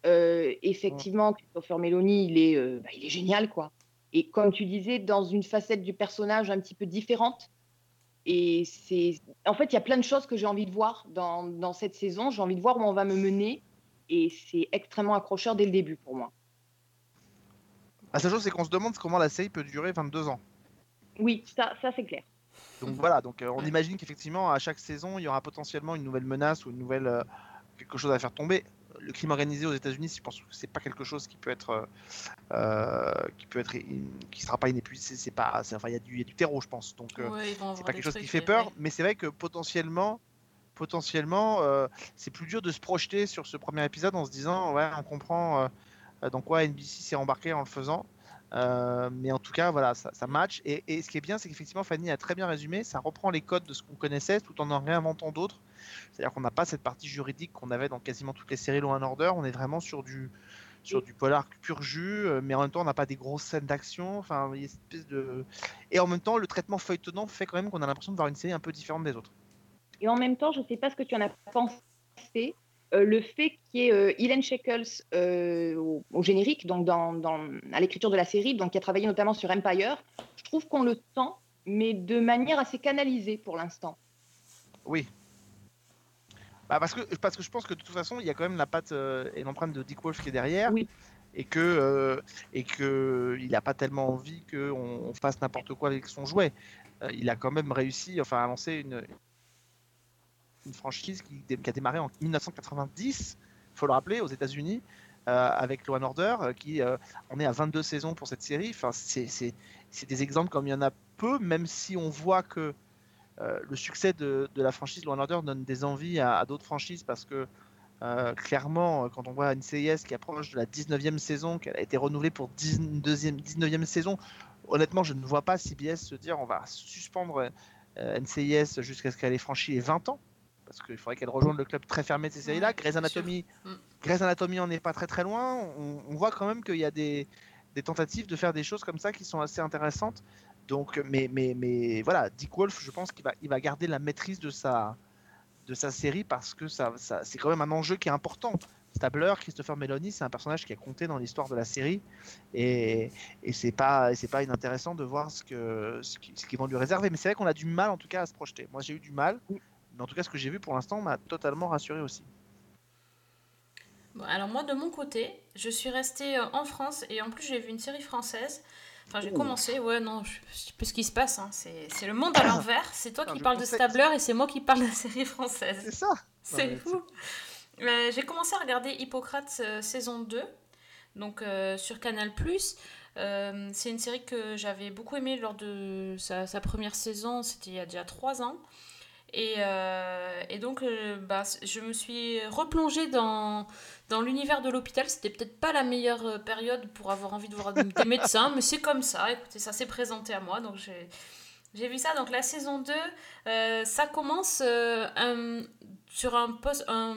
Euh, effectivement, Christopher Meloni, il est, euh, bah, il est génial, quoi. Et comme tu disais, dans une facette du personnage un petit peu différente. Et en fait, il y a plein de choses que j'ai envie de voir dans, dans cette saison. J'ai envie de voir où on va me mener. Et c'est extrêmement accrocheur dès le début pour moi. La seule chose, c'est qu'on se demande comment la série peut durer 22 ans. Oui, ça, ça c'est clair. Donc voilà, donc euh, on imagine qu'effectivement à chaque saison il y aura potentiellement une nouvelle menace ou une nouvelle euh, quelque chose à faire tomber. Le crime organisé aux États-Unis, je pense que c'est pas quelque chose qui peut être euh, qui peut être qui sera pas inépuisé. C'est pas, c'est- enfin il y a du il y a du terreau, je pense. Donc euh, Ouais, c'est pas quelque chose qui fait peur, ouais. mais c'est vrai que potentiellement potentiellement euh, c'est plus dur de se projeter sur ce premier épisode en se disant ouais on comprend euh, dans quoi NBC s'est embarqué en le faisant. Euh, mais en tout cas, voilà, ça, ça match. Et, ce qui est bien, c'est qu'effectivement, Fanny a très bien résumé. Ça reprend les codes de ce qu'on connaissait tout en en réinventant d'autres. C'est-à-dire qu'on n'a pas cette partie juridique qu'on avait dans quasiment toutes les séries Law and Order. On est vraiment sur du, sur du polar pur jus, euh, mais en même temps, on n'a pas des grosses scènes d'action. Enfin, cette espèce de. Et en même temps, le traitement feuilletonnant fait quand même qu'on a l'impression de voir une série un peu différente des autres. Et en même temps, je ne sais pas ce que tu en as pensé, euh, le fait qu'il y ait euh, Helen Shekels euh, au, au générique, donc dans, dans- à l'écriture de la série, donc qui a travaillé notamment sur Empire, je trouve qu'on le sent, mais de manière assez canalisée pour l'instant. Oui. Bah parce, que, parce que je pense que de toute façon, il y a quand même la patte euh, et l'empreinte de Dick Wolf qui est derrière. Et que, et que il n'a pas tellement envie qu'on on fasse n'importe quoi avec son jouet. Il a quand même réussi enfin, à lancer une, une franchise qui, a démarré en 1990, il faut le rappeler, aux États-Unis, euh, avec Law Order, euh, qui euh, on est à 22 saisons pour cette série. Enfin, c'est des exemples comme il y en a peu, même si on voit que le succès de, la franchise Law Order donne des envies à, d'autres franchises parce que clairement, quand on voit une CIS qui approche de la 19e saison, qu'elle a été renouvelée pour 19e, 19e saison, honnêtement, je ne vois pas CBS se dire on va suspendre NCIS jusqu'à ce qu'elle ait franchi les 20 ans. Parce qu'il faudrait qu'elle rejoigne le club très fermé de ces séries-là. Grey's Anatomy, Grey's Anatomy en est pas très très loin. On, on voit quand même qu'il y a des, des tentatives de faire des choses comme ça qui sont assez intéressantes. Donc, mais, mais, mais voilà, Dick Wolf, je pense qu'il va, il va garder la maîtrise de sa, de sa série parce que ça, ça, c'est quand même un enjeu qui est important. Stabler, Christopher Meloni, c'est un personnage qui a compté dans l'histoire de la série et, et c'est pas, c'est pas inintéressant de voir ce, que, ce, qui- ce qu'ils vont lui réserver. Mais c'est vrai qu'on a du mal en tout cas à se projeter. Moi j'ai eu du mal, mais en tout cas ce que j'ai vu pour l'instant m'a totalement rassuré aussi. Bon, alors moi de mon côté, je suis restée euh, en France et en plus j'ai vu une série française. Enfin j'ai commencé, ouais non, je je sais plus ce qui se passe, hein. c'est le monde à l'envers. C'est toi qui parles de Stabler et c'est moi qui parle de la série française. C'est ça C'est fou. Euh, j'ai commencé à regarder Hippocrate euh, saison 2, donc euh, sur Canal+. C'est une série que j'avais beaucoup aimée lors de sa, sa première saison, c'était il y a déjà trois ans. Et, euh, et donc, euh, bah, je me suis replongée dans, dans l'univers de l'hôpital. C'était peut-être pas la meilleure euh, période pour avoir envie de voir des médecins, mais c'est comme ça. Écoutez, ça s'est présenté à moi, donc j'ai vu ça. Donc la saison 2, euh, ça commence sur un, post, un,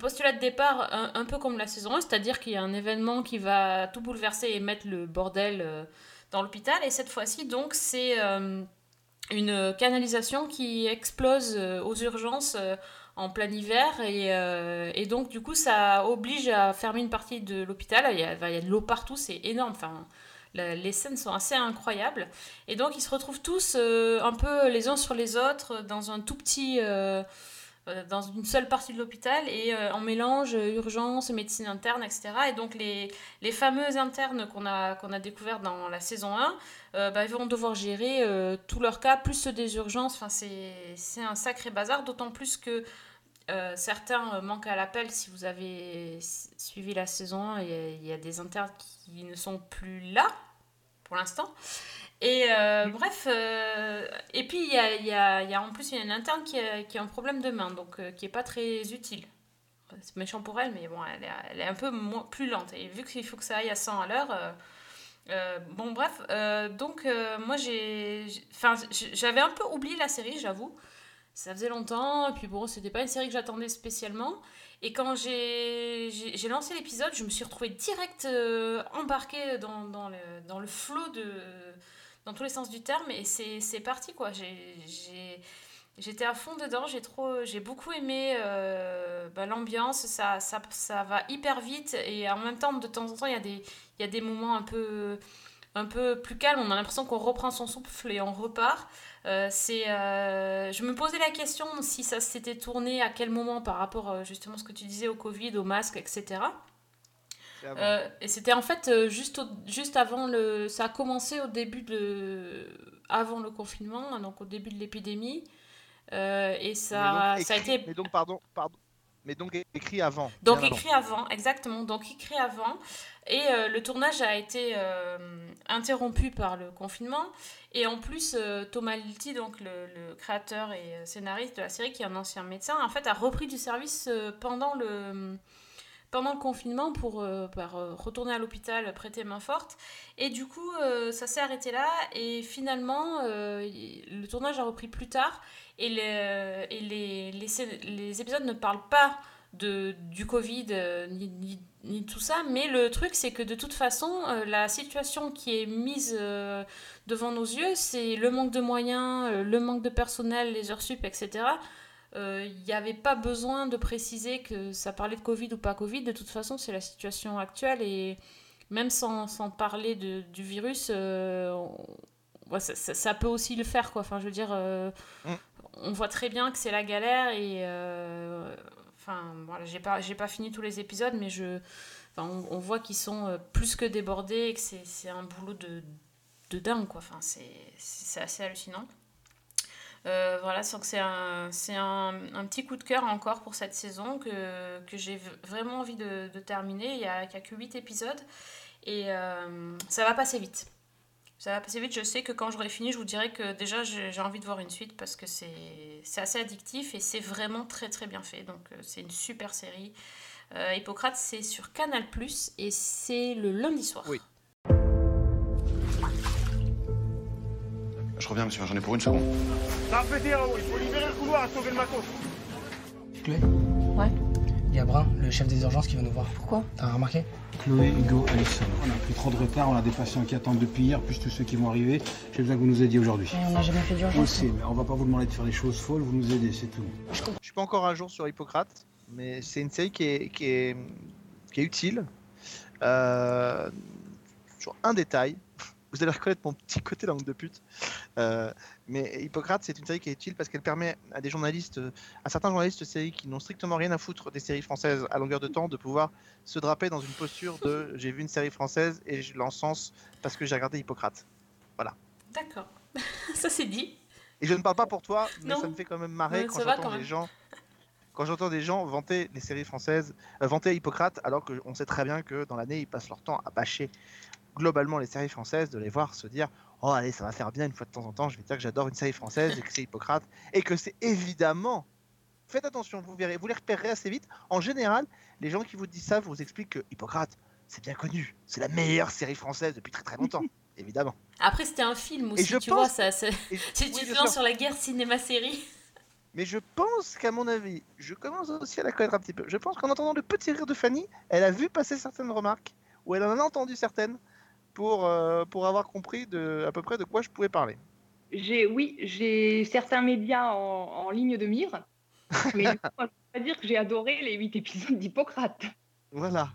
postulat de départ un, peu comme la saison 1, c'est-à-dire qu'il y a un événement qui va tout bouleverser et mettre le bordel dans l'hôpital. Et cette fois-ci, donc, c'est une canalisation qui explose euh, aux urgences euh, en plein hiver. Et, euh, et donc, du coup, ça oblige à fermer une partie de l'hôpital. Il y a, de l'eau partout, c'est énorme. Enfin, les scènes sont assez incroyables. Et donc, ils se retrouvent tous un peu les uns sur les autres dans un tout petit. Dans une seule partie de l'hôpital et euh, on mélange euh, urgence, médecine interne, etc. Et donc les, les fameux internes qu'on a, qu'on a découverts dans la saison 1, euh, bah, vont devoir gérer euh, tous leurs cas, plus ceux des urgences. Enfin, c'est un sacré bazar, d'autant plus que euh, certains euh, manquent à l'appel. Si vous avez suivi la saison 1, il y a- il y, a des internes qui ne sont plus là pour l'instant. Et euh, bref, euh, et puis il y a, y y a en plus une interne qui a, qui a un problème de main, donc euh, qui est pas très utile. C'est méchant pour elle, mais bon, elle est, elle est un peu plus lente. Et vu qu'il faut que ça aille à 100 à l'heure, euh, euh, bon bref, euh, donc euh, moi j'avais un peu oublié la série, j'avoue. Ça faisait longtemps, et puis bon, c'était pas une série que j'attendais spécialement. Et quand j'ai lancé l'épisode, je me suis retrouvée direct euh, embarquée dans, dans le, dans le flot de. Dans tous les sens du terme, et c'est parti quoi. J'étais à fond dedans, j'ai trop, j'ai beaucoup aimé euh, bah, l'ambiance, ça, ça, ça va hyper vite et en même temps de temps en temps il y a des, il y a des moments un peu, un peu plus calmes, on a l'impression qu'on reprend son souffle et on repart. Euh, c'est, euh, je me posais la question si ça s'était tourné à quel moment par rapport justement à ce que tu disais au Covid, au masque, etc. Euh, et c'était en fait euh, juste, au- juste avant le. Ça a commencé au début de. avant le confinement, donc au début de l'épidémie. Euh, et ça, donc ça a été. Mais donc, pardon, pardon. Mais donc écrit avant. Donc avant. écrit avant, exactement. Donc écrit avant. Et le tournage a été interrompu par le confinement. Et en plus, Thomas Lilti, donc le, le créateur et scénariste de la série, qui est un ancien médecin, en fait, a repris du service pendant le pendant le confinement pour euh, euh, retourner à l'hôpital prêter main forte. Et du coup, euh, ça s'est arrêté là. Et finalement, euh, le tournage a repris plus tard. Et, les, épisodes ne parlent pas de, du Covid ni, ni, tout ça. Mais le truc, c'est que de toute façon, la situation qui est mise devant nos yeux, c'est le manque de moyens, le manque de personnel, les heures sup, etc. Euh, Il n'y avait pas besoin de préciser que ça parlait de Covid ou pas Covid. De toute façon, c'est la situation actuelle et même sans, sans parler de, du virus, euh, ça, ça- ça peut aussi le faire. Quoi. Enfin, je veux dire, euh, Mm. on voit très bien que c'est la galère et. euh, Enfin, voilà, j'ai pas, j'ai pas fini tous les épisodes, mais je, enfin, on, on voit qu'ils sont euh, plus que débordés et que c'est, un boulot de, de dingue, quoi. Enfin, c'est assez hallucinant. Euh, voilà, c'est un, c'est un, un petit coup de cœur encore pour cette saison que, que j'ai vraiment envie de, terminer. Il n'y a, a que 8 épisodes et euh, ça va passer vite. Ça va passer vite. Je sais que quand j'aurai fini, je vous dirai que déjà j'ai envie de voir une suite parce que c'est assez addictif et c'est vraiment très très bien fait. Donc euh, c'est une super série. Hippocrate, c'est sur Canal et c'est le lundi soir. Oui. Je reviens, monsieur, j'en ai pour une seconde. Ça va péter là-haut, il faut libérer le couloir et sauver le matos. Chloé Ouais. Il y a Brun, le chef des urgences, qui va nous voir. Pourquoi T'as remarqué Chloé, Hugo, Alexandre. On a pris trop de retard, on a des patients qui attendent depuis hier, plus tous ceux qui vont arriver. J'ai besoin que vous nous aidiez aujourd'hui. On n'a jamais fait d'urgence. sait, mais on va pas vous demander de faire des choses folles, vous nous aidez, c'est tout. Je suis pas encore à jour sur Hippocrate, mais c'est une série qui est, qui est, qui est utile. Euh, sur un détail, vous allez reconnaître mon petit côté langue de pute. Euh, mais Hippocrate, c'est une série qui est utile parce qu'elle permet à des journalistes, euh, à certains journalistes de séries qui n'ont strictement rien à foutre des séries françaises à longueur de temps, de pouvoir se draper dans une posture de j'ai vu une série française et je l'encense parce que j'ai regardé Hippocrate. Voilà. D'accord. Ça c'est dit. Et je ne parle pas pour toi, mais Non. ça me fait quand même marrer quand j'entends des gens quand j'entends des gens vanter les séries françaises, euh, vanter Hippocrate, alors qu'on sait très bien que dans l'année, ils passent leur temps à bâcher globalement les séries françaises, de les voir se dire Oh, allez, ça va faire bien une fois de temps en temps, je vais dire que j'adore une série française et que c'est Hippocrate, et que c'est évidemment. Faites attention, vous verrez, vous les repérerez assez vite. En général, les gens qui vous disent ça vous expliquent que Hippocrate, c'est bien connu, c'est la meilleure série française depuis très très longtemps, évidemment. Après, c'était un film aussi, je tu pense- vois. Ça, Et- si oui, sur la guerre cinéma-série. Mais je pense qu'à mon avis, je commence aussi à la connaître un petit peu. Je pense qu'en entendant le petit rire de Fanny, elle a vu passer certaines remarques, ou elle en a entendu certaines, pour, euh, pour avoir compris de, à peu près de quoi je pouvais parler. J'ai, oui, j'ai certains médias en, en ligne de mire, mais je peux pas dire que j'ai adoré les huit épisodes d'Hippocrate. Voilà.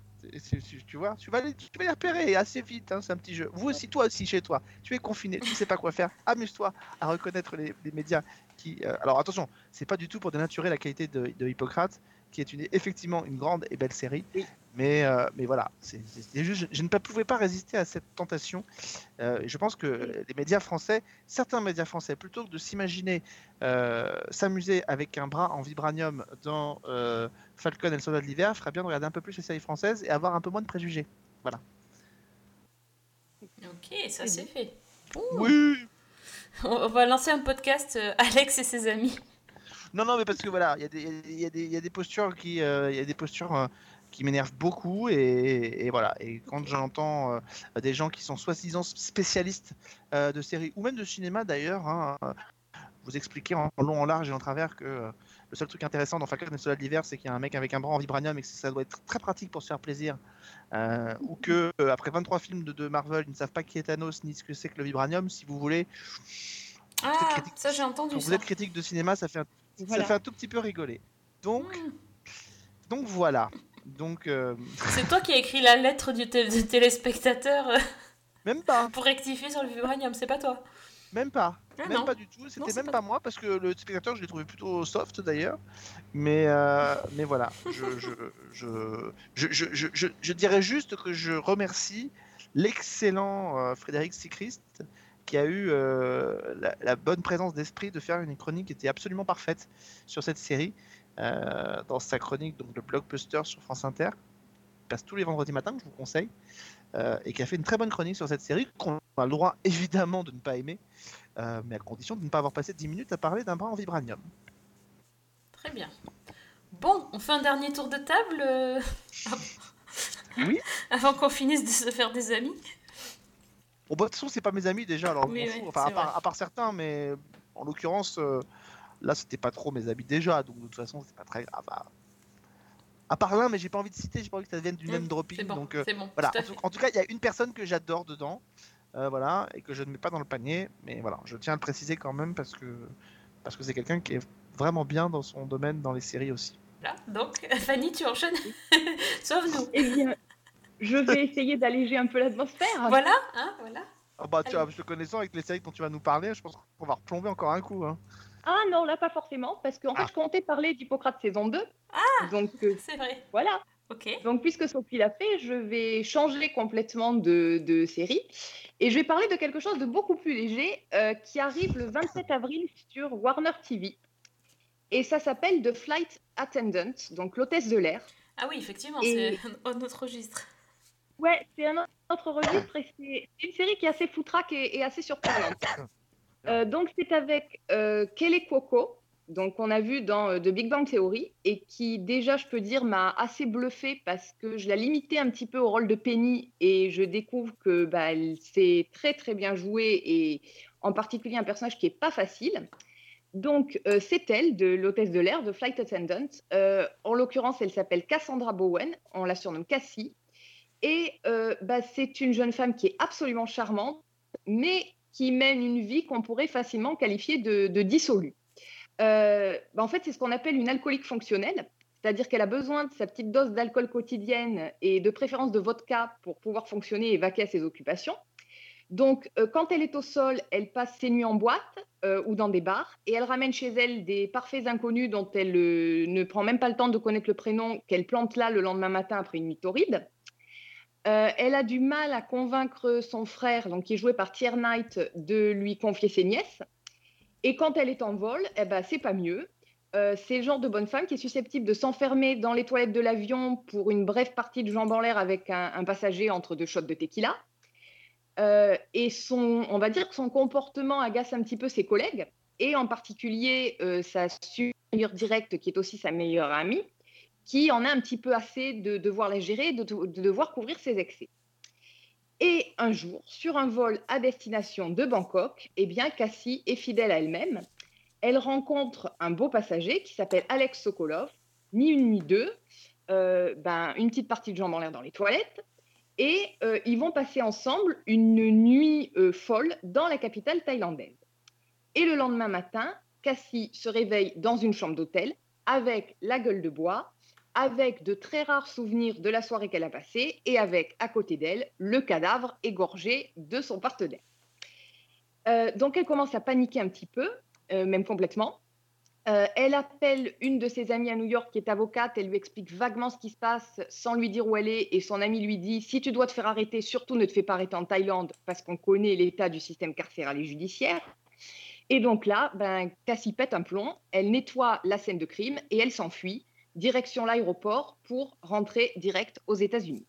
Tu vois, tu vas, les, tu vas les repérer assez vite, hein, c'est un petit jeu. Vous aussi, toi aussi, chez toi, tu es confiné, tu sais pas quoi faire. Amuse-toi à reconnaître les, les médias qui. euh, alors attention, c'est pas du tout pour dénaturer la qualité de, de Hippocrate, qui est une, effectivement une grande et belle série. Mais, euh, mais voilà, c'est c'est- c'est juste, je, je ne pouvais pas résister à cette tentation. Euh, je pense que les médias français, certains médias français, plutôt que de s'imaginer euh, s'amuser avec un bras en vibranium dans euh, Falcon et le soldat de l'hiver, ferait bien de regarder un peu plus les séries françaises et avoir un peu moins de préjugés. Voilà. Ok, ça c'est fait. Oui On on va lancer un podcast euh, Alex et ses amis. Non, non, mais parce que voilà, il y, a des- il y, a des- il y a des postures qui, euh, y a des postures euh, qui m'énervent beaucoup et, et voilà. Et quand j'entends euh, des gens qui sont soi-disant spécialistes de séries ou même de cinéma d'ailleurs, hein, vous expliquer en long, en large et en travers que le seul truc intéressant dans Falcon et Soldat de l'hiver, c'est qu'il y a un mec avec un bras en vibranium et que ça doit être très pratique pour se faire plaisir. Euh, ou que euh, après 23 films de, de Marvel, ils ne savent pas qui est Thanos ni ce que c'est que le vibranium. Si vous voulez, Ah, ça j'ai entendu vous ça. êtes critique de cinéma, ça fait un, Voilà. ça fait un tout petit peu rigoler. Donc, donc voilà. Donc, euh, C'est toi qui as écrit la lettre du, té- du téléspectateur euh, même pas, pour rectifier sur le vibranium, c'est pas toi. même pas, Ah, même non. pas du tout. C'était même pas pas moi parce que le spectateur, je l'ai trouvé plutôt soft d'ailleurs. Mais, euh, mais voilà. Je, je, je, je, je, dirais juste que je remercie l'excellent Frédéric Sicrist qui a eu euh, la, la bonne présence d'esprit de faire une chronique qui était absolument parfaite sur cette série. euh, dans sa chronique, donc le blockbuster sur France Inter, qui passe tous les vendredis matins, que je vous conseille, euh, et qui a fait une très bonne chronique sur cette série, qu'on a le droit évidemment de ne pas aimer, mais à condition de ne pas avoir passé 10 minutes à parler d'un bras en vibranium. Très bien. Bon, on fait un dernier tour de table Oui. avant qu'on finisse de se faire des amis. Bon, bah, de toute façon, c'est pas mes amis déjà, alors je Oui, m'en oui, fous. Enfin, à part, vrai. à part certains, mais en l'occurrence, euh, là, c'était pas trop mes amis déjà, donc de toute façon, c'est pas très grave. À, à part l'un, mais j'ai pas envie de citer, j'ai pas envie que ça devienne du Mm, même dropping. c'est bon, donc, euh, bon, voilà. tout En tout, fait. en tout cas, il y a une personne que j'adore dedans, euh, voilà, et que je ne mets pas dans le panier, mais voilà, je tiens à le préciser quand même parce que parce que c'est quelqu'un qui est vraiment bien dans son domaine, dans les séries aussi. Là, donc, Fanny, tu enchaînes Sauve-nous. Eh bien, je vais essayer d'alléger un peu l'atmosphère. Voilà, hein, voilà. Ah bah, tu vois, je te connaissant avec les séries dont tu vas nous parler, je pense qu'on va replomber encore un coup. Hein. Ah non, là pas forcément, parce qu'en fait, je comptais parler d'Hippocrate saison 2. Ah Donc, euh, C'est vrai. voilà. Ok. Donc, puisque Sophie l'a fait, je vais changer complètement de, de série. Et je vais parler de quelque chose de beaucoup plus léger euh, qui arrive le 27 avril sur Warner TV. Et ça s'appelle The Flight Attendant, donc l'hôtesse de l'air. Ah oui, effectivement, Et- c'est un autre registre. Ouais, c'est un autre registre et c'est une série qui est assez foutraque et, et assez surprenante. Euh, donc, c'est avec euh, Kelly Cuoco, donc on a vu dans euh, The Big Bang Theory, et qui déjà, je peux dire, m'a assez bluffé parce que je la limitais un petit peu au rôle de Penny et je découvre que bah, elle s'est très très bien jouée et en particulier un personnage qui est pas facile. Donc, euh, c'est elle, de l'hôtesse de l'air, de Flight Attendant. Euh, en l'occurrence, elle s'appelle Cassandra Bowen, on la surnomme Cassie. Et euh, bah, c'est une jeune femme qui est absolument charmante, mais qui mène une vie qu'on pourrait facilement qualifier de, dissolue. Euh, bah, en fait, c'est ce qu'on appelle une alcoolique fonctionnelle, c'est-à-dire qu'elle a besoin de sa petite dose d'alcool quotidienne et de préférence de vodka pour pouvoir fonctionner et vaquer à ses occupations. Donc, euh, quand elle est au sol, elle passe ses nuits en boîte ou dans des bars et elle ramène chez elle des parfaits inconnus dont elle ne prend même pas le temps de connaître le prénom, qu'elle plante là le lendemain matin après une nuit. Euh, elle a du mal à convaincre son frère, donc qui est joué par Tier Knight, de lui confier ses nièces. Et quand elle est en vol, eh ben, c'est pas mieux. Euh, c'est le genre de bonne femme qui est susceptible de s'enfermer dans les toilettes de l'avion pour une brève partie de jambes en l'air avec un, passager entre deux shots de tequila. Euh, et son, on va dire que son comportement agace un petit peu ses collègues, et en particulier sa supérieure directe, qui est aussi sa meilleure amie, qui en a un petit peu assez de devoir la gérer, de, de devoir couvrir ses excès. Et un jour, sur un vol à destination de Bangkok, eh bien, Cassie est fidèle à elle-même. Elle rencontre un beau passager qui s'appelle Alex Sokolov, ni une ni deux, euh, ben, une petite partie de jambes en l'air dans les toilettes. Et euh, ils vont passer ensemble une nuit euh, folle dans la capitale thaïlandaise. Et le lendemain matin, Cassie se réveille dans une chambre d'hôtel avec la gueule de bois, avec de très rares souvenirs de la soirée qu'elle a passée et avec à côté d'elle le cadavre égorgé de son partenaire. Euh, donc elle commence à paniquer un petit peu, euh, même complètement. Euh, elle appelle une de ses amies à New York qui est avocate, elle lui explique vaguement ce qui se passe sans lui dire où elle est et son amie lui dit si tu dois te faire arrêter, surtout ne te fais pas arrêter en Thaïlande parce qu'on connaît l'état du système carcéral et judiciaire. Et donc là, ben, Cassie pète un plomb, elle nettoie la scène de crime et elle s'enfuit direction l'aéroport pour rentrer direct aux États-Unis.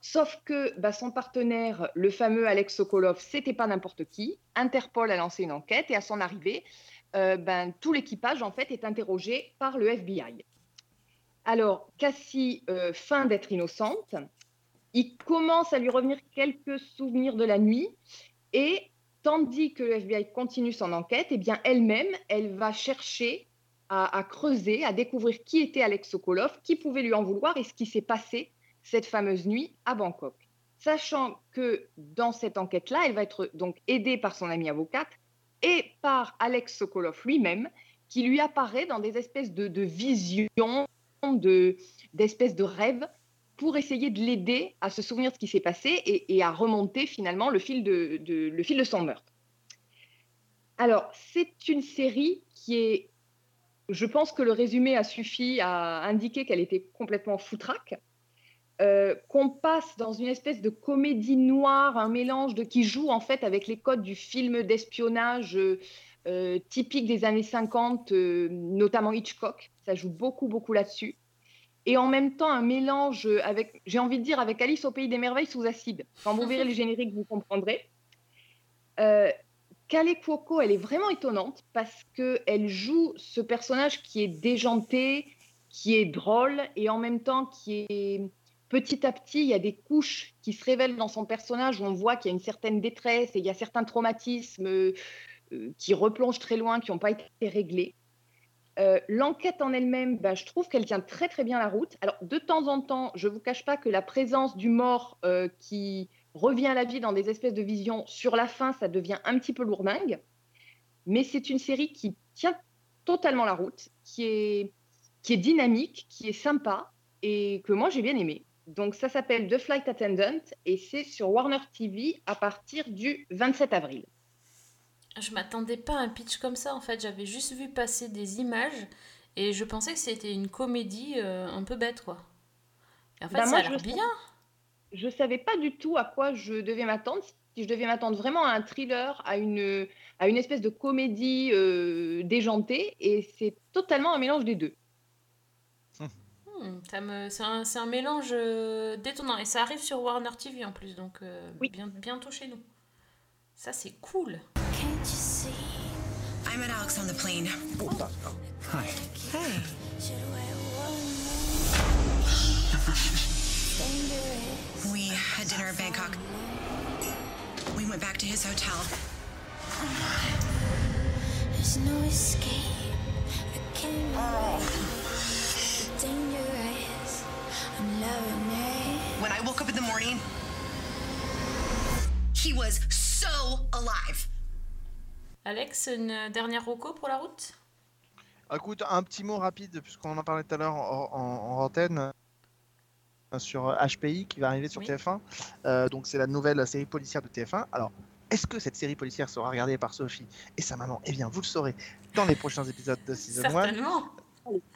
Sauf que bah, son partenaire, le fameux Alex Sokolov, c'était pas n'importe qui. Interpol a lancé une enquête et à son arrivée, euh, ben, tout l'équipage en fait est interrogé par le FBI. Alors Cassie euh, feint d'être innocente. Il commence à lui revenir quelques souvenirs de la nuit et tandis que le FBI continue son enquête, eh bien elle-même, elle va chercher à, creuser, à découvrir qui était Alex Sokolov, qui pouvait lui en vouloir et ce qui s'est passé cette fameuse nuit à Bangkok. Sachant que dans cette enquête-là, elle va être donc aidée par son amie avocate et par Alex Sokolov lui-même, qui lui apparaît dans des espèces de, de visions, de, d'espèces de rêves, pour essayer de l'aider à se souvenir de ce qui s'est passé et, et, à remonter finalement le fil de, de, le fil de son meurtre. Alors, c'est une série qui est, je pense que le résumé a suffi à indiquer qu'elle était complètement foutraque. Euh, qu'on passe dans une espèce de comédie noire, un mélange de qui joue en fait avec les codes du film d'espionnage euh, euh, typique des années 50, notamment Hitchcock. Ça joue beaucoup, beaucoup là-dessus. Et en même temps, un mélange avec, j'ai envie de dire, avec Alice au Pays des Merveilles sous acide. Quand vous verrez le générique, vous comprendrez. Euh, Kale Cuoco, elle est vraiment étonnante parce qu'elle joue ce personnage qui est déjanté, qui est drôle et en même temps qui est petit à petit, il y a des couches qui se révèlent dans son personnage où on voit qu'il y a une certaine détresse et il y a certains traumatismes euh, qui replongent très loin, qui n'ont pas été réglés. Euh, L'enquête en elle-même, bah, je trouve qu'elle tient très très bien la route. Alors de temps en temps, je ne vous cache pas que la présence du mort euh, qui revient à la vie dans des espèces de visions, sur la fin, ça devient un petit peu lourdingue. Mais c'est une série qui tient totalement la route, qui est, qui est dynamique, qui est sympa et que moi j'ai bien aimé. Donc ça s'appelle The Flight Attendant et c'est sur Warner TV à partir du 27 avril. Je m'attendais pas à un pitch comme ça en fait, j'avais juste vu passer des images et je pensais que c'était une comédie euh, un peu bête quoi. Et en fait bah ça moi, a l'air bien. Je savais pas du tout à quoi je devais m'attendre, si je devais m'attendre vraiment à un thriller, à une, à une espèce de comédie euh, déjantée et c'est totalement un mélange des deux. Hmm, ça me- c'est un, c'est un mélange euh, détonnant et ça arrive sur Warner TV en plus donc euh, bien, bientôt chez nous. Ça c'est cool. I met Alex on the plane. Hi. Hey. We had dinner in Bangkok. We went back to his hotel. There's no escape. I can't away. The dangerous. I'm loving it. When I woke up in the morning, he was so alive. Alex, une dernière roco pour la route Écoute, un petit mot rapide, puisqu'on en parlait tout à l'heure en, en, en antenne, euh, sur HPI qui va arriver sur TF1. Euh, donc, c'est la nouvelle série policière de TF1. Alors, est-ce que cette série policière sera regardée par Sophie et sa maman? Eh bien, vous le saurez dans les prochains épisodes de Season 1. Certainement.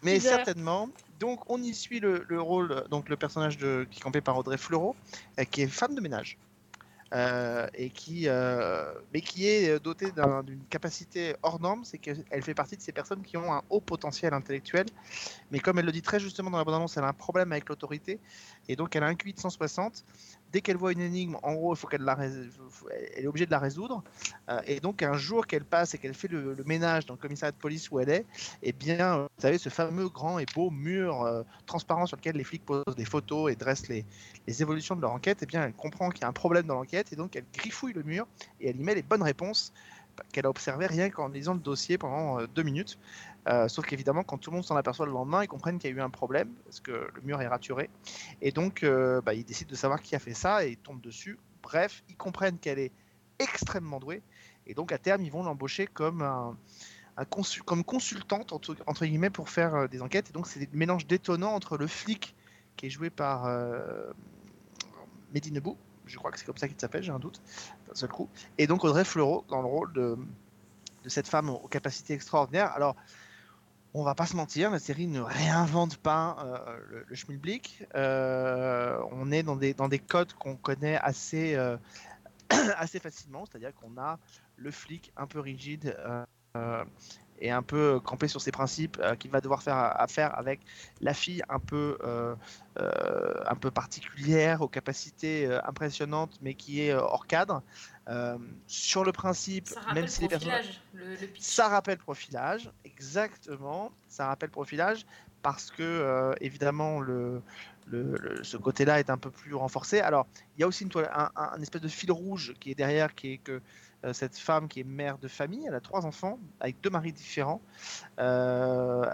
Mais certainement. Donc, on y suit le, le rôle, donc le personnage de, qui est campé par Audrey Fleurot, euh, qui est femme de ménage. Euh, et qui, euh, mais qui est dotée d'un- d'une capacité hors norme, c'est qu'elle fait partie de ces personnes qui ont un haut potentiel intellectuel, mais comme elle le dit très justement dans la bande-annonce, elle a un problème avec l'autorité, et donc elle a un QI de 160. Dès qu'elle voit une énigme, en gros, il faut qu'elle elle est obligée de la résoudre, euh, et donc un jour qu'elle passe et qu'elle fait le, ménage dans le commissariat de police où elle est, eh bien, euh, vous savez, ce fameux grand et beau mur euh, transparent sur lequel les flics posent des photos et dressent les, les évolutions de leur enquête, eh bien, elle comprend qu'il y a un problème dans l'enquête et donc elle griffouille le mur et elle y met les bonnes réponses qu'elle a observé rien qu'en lisant le dossier pendant deux minutes. Euh, sauf qu'évidemment, quand tout le monde s'en aperçoit le lendemain, ils comprennent qu'il y a eu un problème parce que le mur est raturé. Et donc, euh, bah, ils décident de savoir qui a fait ça et ils tombent dessus. Bref, ils comprennent qu'elle est extrêmement douée. Et donc, à terme, ils vont l'embaucher comme comme consultante entre, guillemets pour faire euh, des enquêtes. Et donc, c'est des mélanges détonnants entre le flic qui est joué par euh, Mehdi Nebou, je crois que c'est comme ça qu'il s'appelle, j'ai un doute, d'un seul coup. Et donc Audrey Fleurot dans le rôle de, de cette femme aux capacités extraordinaires. Alors, on va pas se mentir, la série ne réinvente pas euh, le, schmilblick. Euh, on est dans des, dans des codes qu'on connaît assez, euh, facilement, c'est-à-dire qu'on a le flic un peu rigide et un peu campé sur ses principes, euh, qui va devoir faire affaire avec la fille un peu, euh, euh, un peu particulière, aux capacités euh, impressionnantes, mais qui est euh, hors cadre. Euh, sur le principe, même si les personnages le, le ça rappelle profilage, exactement. Ça rappelle profilage parce que euh, évidemment le, le- le- ce côté-là est un peu plus renforcé. Alors il y a aussi une toile, un, un- un espèce de fil rouge qui est derrière, qui est que euh, cette femme qui est mère de famille, elle a trois enfants avec deux maris différents. Euh,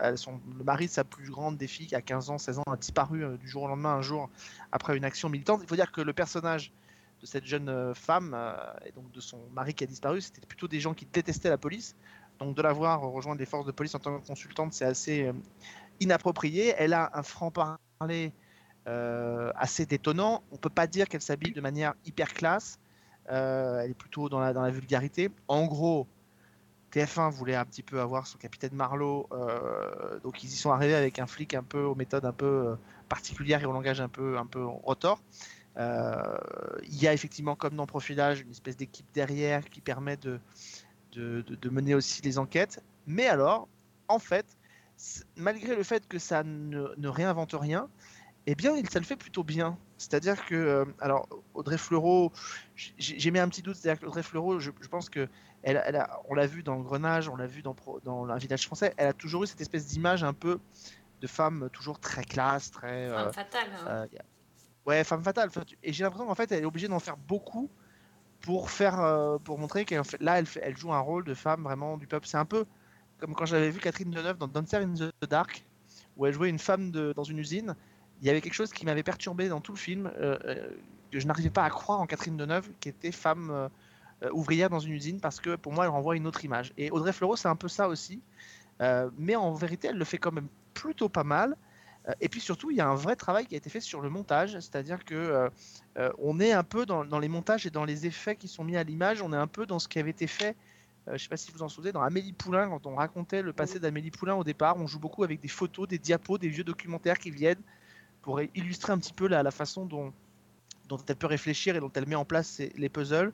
le mari de sa plus grande des filles qui a 15 ans, 16 ans a disparu euh, du jour au lendemain un jour après une action militante. Il faut dire que le personnage de cette jeune euh, femme euh, et donc de son mari qui a disparu, c'était plutôt des gens qui détestaient la police. Donc de la voir rejoindre les forces de police en tant que consultante, c'est assez euh, inapproprié. Elle a un franc-parler euh, assez détonnant. On peut pas dire qu'elle s'habille de manière hyper classe. Euh, elle est plutôt dans la, vulgarité. En gros, TF1 voulait un petit peu avoir son capitaine Marlowe, euh, donc ils y sont arrivés avec un flic un peu aux méthodes un peu euh, particulières et au langage un peu un peu rotor. Euh, il y a effectivement, comme dans Profilage, une espèce d'équipe derrière qui permet de, de, mener aussi les enquêtes. Mais alors, en fait, malgré le fait que ça ne, ne réinvente rien, eh bien, ça le fait plutôt bien. C'est-à-dire que, euh, alors, Audrey Fleurot, j'ai mis un petit doute, c'est-à-dire qu'Audrey Fleurot, je, je pense que elle, elle a- on l'a vu dans Grenage, on l'a vu dans, un village français, elle a toujours eu cette espèce d'image un peu de femme toujours très classe, très. Femme euh, fatale. hein. euh, Ouais, femme fatale. Et j'ai l'impression qu'en fait, elle est obligée d'en faire beaucoup pour faire, euh, pour montrer qu'elle fait, là, elle, joue un rôle de femme vraiment du peuple. C'est un peu comme quand j'avais vu Catherine Deneuve dans Dancer in the Dark, où elle jouait une femme de, dans une usine. Il y avait quelque chose qui m'avait perturbé dans tout le film, euh, euh, que je n'arrivais pas à croire en Catherine Deneuve, qui était femme euh, ouvrière dans une usine, parce que pour moi, elle renvoie une autre image. Et Audrey Fleurot, c'est un peu ça aussi. Mais en vérité, elle le fait quand même plutôt pas mal. Et puis surtout, il y a un vrai travail qui a été fait sur le montage, c'est-à-dire que on est un peu dans, les montages et dans les effets qui sont mis à l'image, on est un peu dans ce qui avait été fait. je ne sais pas si vous en souvenez, dans Amélie Poulain, quand on racontait le passé d'Amélie Poulain au départ, on joue beaucoup avec des photos, des diapos, des vieux documentaires qui viennent pour illustrer un petit peu la, façon dont, elle peut réfléchir et dont elle met en place les puzzles.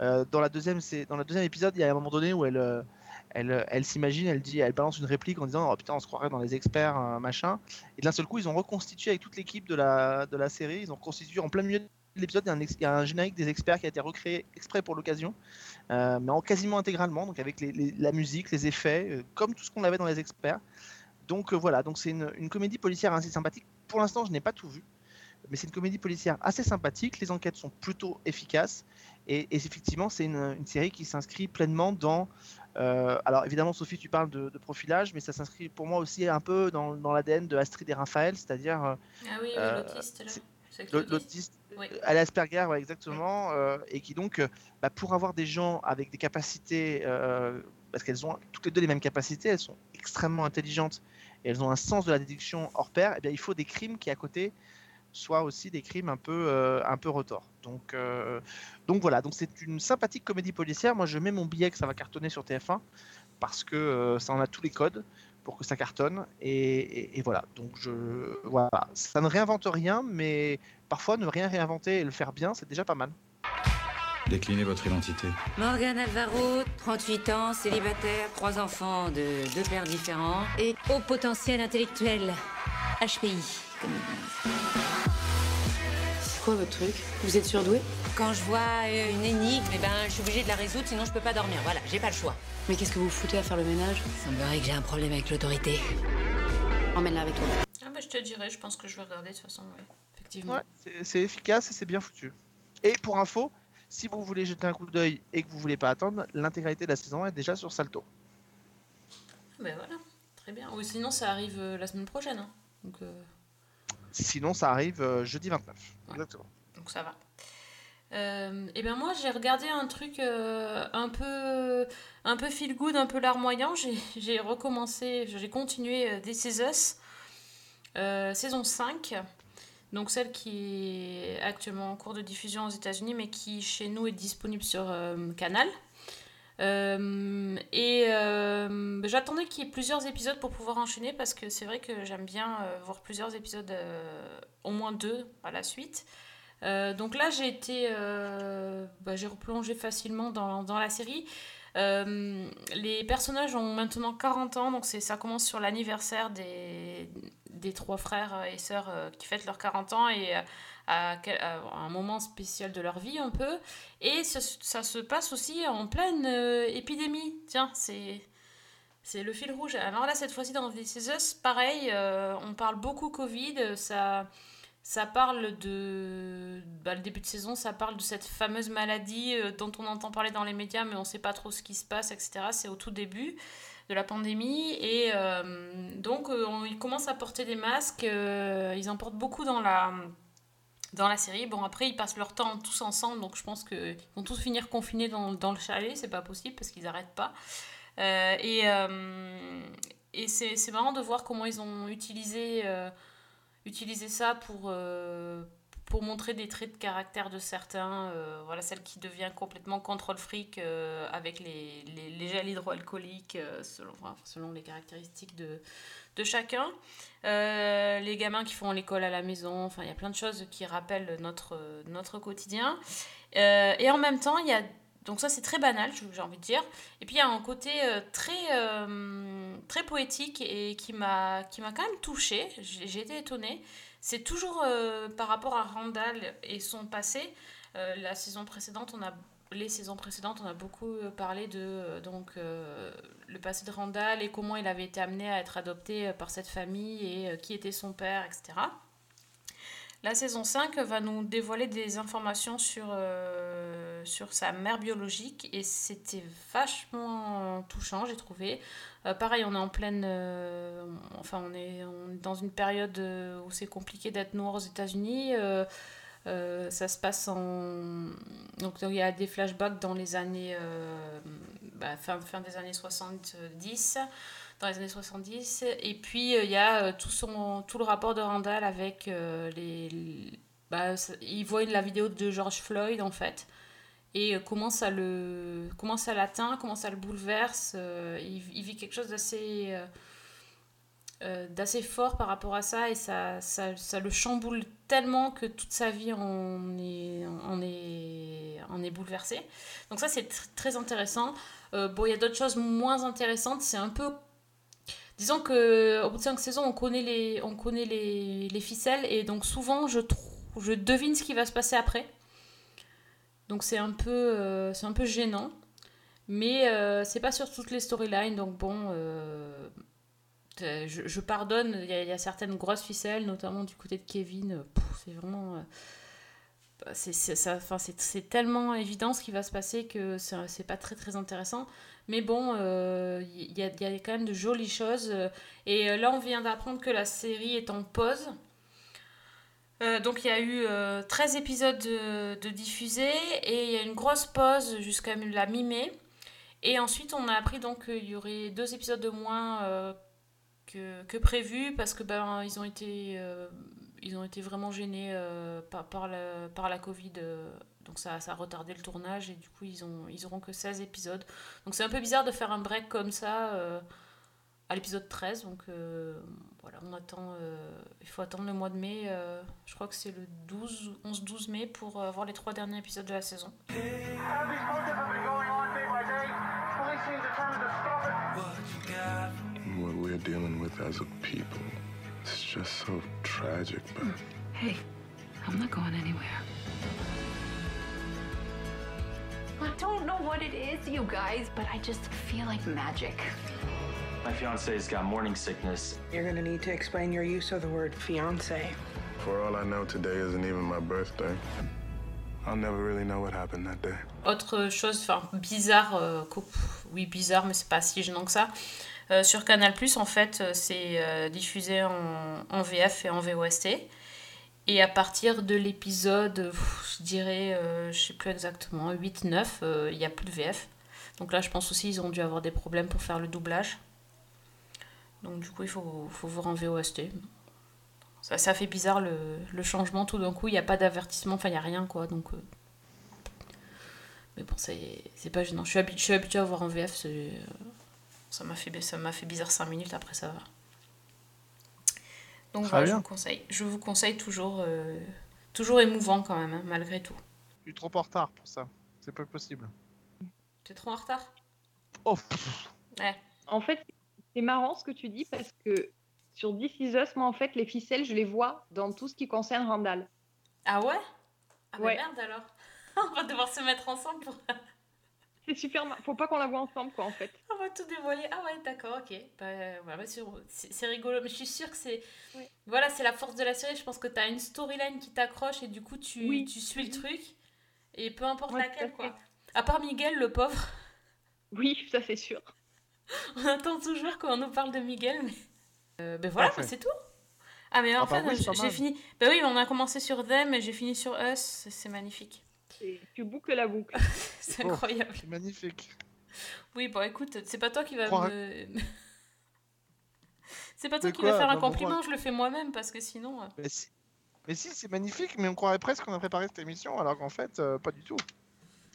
Euh, dans, la deuxième, le deuxième épisode, il y a un moment donné où elle, euh, elle, s'imagine, elle dit, elle balance une réplique en disant oh putain on se croirait dans les experts euh, machin. Et d'un seul coup ils ont reconstitué avec toute l'équipe de la, série, ils ont reconstitué en plein milieu de l'épisode, il y a un générique des experts qui a été recréé exprès pour l'occasion, euh, mais en quasiment intégralement, donc avec la musique, les effets, euh, comme tout ce qu'on avait dans les experts. Donc euh, voilà, donc c'est une comédie policière assez sympathique. Pour l'instant je n'ai pas tout vu, mais c'est une comédie policière assez sympathique. Les enquêtes sont plutôt efficaces et, et effectivement, c'est une, une série qui s'inscrit pleinement dans. euh, alors évidemment, Sophie, tu parles de, de profilage, mais ça s'inscrit pour moi aussi un peu dans, dans l'ADN de Astrid et Raphaël, c'est-à-dire. euh, Ah oui, euh, l'autiste, là. l'autiste. Oui. à l'Asperger, ouais, exactement, euh, et qui donc, bah, pour avoir des gens avec des capacités, parce qu'elles ont toutes les deux les mêmes capacités, elles sont extrêmement intelligentes et elles ont un sens de la déduction hors pair, eh bien, il faut des crimes qui à côté soient aussi des crimes un peu, euh, un peu retors. Donc, euh, donc voilà, donc c'est une sympathique comédie policière. Moi, je mets mon billet que ça va cartonner sur TF1 parce que euh, ça en a tous les codes pour que ça cartonne. Et, et- voilà, donc je voilà, ça ne réinvente rien, mais parfois ne rien réinventer et le faire bien, c'est déjà pas mal. Déclinez votre identité. Morgane Alvaro, 38 ans, célibataire, trois enfants de deux pères différents et haut potentiel intellectuel. HPI, comme ils disent. C'est quoi votre truc? Vous êtes surdoué? Quand je vois euh, une énigme, eh ben, je suis obligée de la résoudre, sinon je peux pas dormir. Voilà, j'ai pas le choix. Mais qu'est-ce que vous foutez à faire le ménage? Il semblerait que j'ai un problème avec l'autorité. Emmène-la avec toi. Ah bah je te dirai, je pense que je vais regarder de toute façon, ouais. Effectivement. Ouais, c'est- c'est efficace et c'est bien foutu. Et pour info, Si vous voulez jeter un coup d'œil et que vous voulez pas attendre, l'intégralité de la saison est déjà sur Salto. Ben voilà, très bien. Ou sinon, ça arrive euh, la semaine prochaine. hein. Donc, euh, Sinon, ça arrive euh, jeudi 29. Exactement. donc ça va. Euh, et ben moi, j'ai regardé un truc euh, un peu un peu feel good, un peu larmoyant. J'ai j'ai recommencé, j'ai continué euh, This Is Us, euh, saison 5. Donc celle qui est actuellement en cours de diffusion aux États-Unis, mais qui chez nous est disponible sur euh, Canal. Euh, et euh, j'attendais qu'il y ait plusieurs épisodes pour pouvoir enchaîner parce que c'est vrai que j'aime bien voir plusieurs épisodes, au moins deux à la suite. Donc là, j'ai été, bah, j'ai replongé facilement dans la série. Euh, les personnages ont maintenant 40 ans, donc ça commence sur l'anniversaire des, trois frères et sœurs euh, qui fêtent leurs 40 ans et euh, à, un moment spécial de leur vie un peu. Et ça, se passe aussi en pleine épidémie. Tiens, c'est... Le fil rouge. Alors là, cette fois-ci, dans This Is pareil, on parle beaucoup Covid. Ça, ça parle de. bah, le début de saison, ça parle de cette fameuse maladie euh, dont on entend parler dans les médias, mais on ne sait pas trop ce qui se passe, etc. C'est au tout début de la pandémie. Et euh, donc, euh, ils commencent à porter des masques. ils en portent beaucoup dans la dans la série. Bon, après, ils passent leur temps tous ensemble, donc je pense qu'ils vont tous finir confinés dans, dans le chalet, c'est pas possible parce qu'ils n'arrêtent pas. Et et c'est marrant de voir comment ils ont utilisé, utilisé ça pour, euh, pour montrer des traits de caractère de certains. euh, voilà, celle qui devient complètement contrôle fric euh, avec les, les, gels hydroalcooliques selon, selon les caractéristiques de, de chacun. Les gamins qui font l'école à la maison, enfin il y a plein de choses qui rappellent notre, notre quotidien. Et en même temps, il y a donc ça c'est très banal, j'ai envie de dire. Et puis il y a un côté euh, très, euh, très poétique et qui m'a quand même touchée. J'ai été étonnée. C'est toujours euh, par rapport à Randall et son passé. La saison précédente, on a les saisons précédentes, on a beaucoup parlé de donc le passé de Randall et comment il avait été amené à être adopté par cette famille et qui était son père, etc. La saison 5 va nous dévoiler des informations sur, euh, sur sa mère biologique et c'était vachement touchant, j'ai trouvé. Euh, pareil, on est en pleine. euh, enfin, on est, dans une période où c'est compliqué d'être noir aux États-Unis. Ça se passe en. Donc, il y a des flashbacks dans les années. bah, fin des années 70 dans les années 70. Et puis, euh, il y a euh, tout, son, tout le rapport de Randall avec euh, les... bah, il voit la vidéo de George Floyd, en fait. Et comment ça l'atteint, comment ça le bouleverse. il, vit quelque chose d'assez... d'assez fort par rapport à ça et ça, ça, ça le chamboule tellement que toute sa vie en est, en est, en est bouleversée. Donc ça c'est tr- très intéressant. Bon, il y a d'autres choses moins intéressantes. C'est un peu Disons que au bout de cinq saisons, on connaît les, on connaît les, les ficelles et donc souvent je, je devine ce qui va se passer après. Donc c'est un peu, euh, c'est un peu gênant, mais euh, c'est pas sur toutes les storylines. Donc bon, euh, je, pardonne. Il y, a- certaines grosses ficelles, notamment du côté de Kevin. C'est vraiment, euh, bah, c'est tellement évident ce qui va se passer que c'est pas très très intéressant. Mais bon, euh, il y, a, il y a quand même de jolies choses. euh, Et euh, là, on vient d'apprendre que la série est en pause. Euh, donc il y a eu euh, 13 épisodes de, de diffusés et il y a une grosse pause jusqu'à la mi-mai. Et ensuite, on a appris donc qu'il y aurait deux épisodes de moins euh, que, prévu parce que ben, ils, ont été, euh, ils ont été vraiment gênés euh, par la Covid. Euh, donc ça, ça a retardé le tournage et du coup, ils, ont, ils auront que 16 épisodes. Donc c'est un peu bizarre de faire un break comme ça euh, à l'épisode 13. Donc euh, voilà, on attend, euh, il faut attendre le mois de mai. euh, je crois que c'est le 12, 11-12 mai pour euh, voir les trois derniers épisodes de la saison. What we're dealing with as a people, it's just so tragic, but Hey, I'm not going anywhere. I don't know what it is, you guys, but I just feel like magic. My fiance's got morning sickness. You're gonna need to explain your use of the word fiance. for all I know, today isn't even my birthday. I'll never really know what happened that day. Autre chose, enfin bizarre, euh, oui bizarre, mais c'est pas si gênant que ça. Euh, sur Canal en fait, euh, c'est euh, diffusé en, en VF et en VOST. Et à partir de l'épisode, euh, je dirais, euh, je sais plus exactement, 8-9, euh, il n'y a plus de VF. Donc là, je pense aussi ils ont dû avoir des problèmes pour faire le doublage. Donc du coup, il faut, faut voir en VOST. Ça, ça fait bizarre le, changement, tout d'un coup, il n'y a pas d'avertissement, enfin il n'y a rien quoi. Donc, euh, Mais bon, c'est pas gênant. Je suis, habituée à voir en VF, euh, ça m'a fait, fait bizarre 5 minutes, après ça va. Donc Très voilà, je bien. vous conseille. Je vous conseille toujours, euh, toujours émouvant quand même, hein, malgré tout. Je suis trop en retard pour ça. C'est pas possible. T'es trop en retard? Oh. Ouais. En fait, c'est marrant ce que tu dis parce que sur This Is Us, moi, en fait, les ficelles, je les vois dans tout ce qui concerne Randall. Ah ouais? Ah bah Ouais. merde alors On va devoir se mettre ensemble pour... C'est super. mar- Faut pas qu'on la voit ensemble, quoi, en fait. On va tout dévoiler. Ah ouais, d'accord, ok. Bah, voilà, c'est rigolo, mais je suis sûre que c'est. Voilà, c'est la force de la série. Je pense que tu as une storyline qui t'accroche et du coup, tu, Oui. tu suis le truc. Et peu importe Ouais, laquelle, quoi. À part Miguel, le pauvre. Oui, ça c'est sûr. On attend toujours qu'on nous parle de Miguel, mais. Euh, ben voilà, bah, c'est tout. Ah, mais en Ah bah fait, oui, pas j'ai fini. Bah oui, on a commencé sur Them et j'ai fini sur Us. C'est magnifique. Tu boucles la boucle. C'est Oh, incroyable. C'est magnifique. Oui, bon, écoute, c'est pas toi qui vas Crois- me. c'est pas toi qui vas quoi faire un pourquoi compliment, je le fais moi-même parce que sinon. euh, Mais si, mais si c'est magnifique, mais on croirait presque qu'on a préparé cette émission, alors qu'en fait, euh, pas du tout.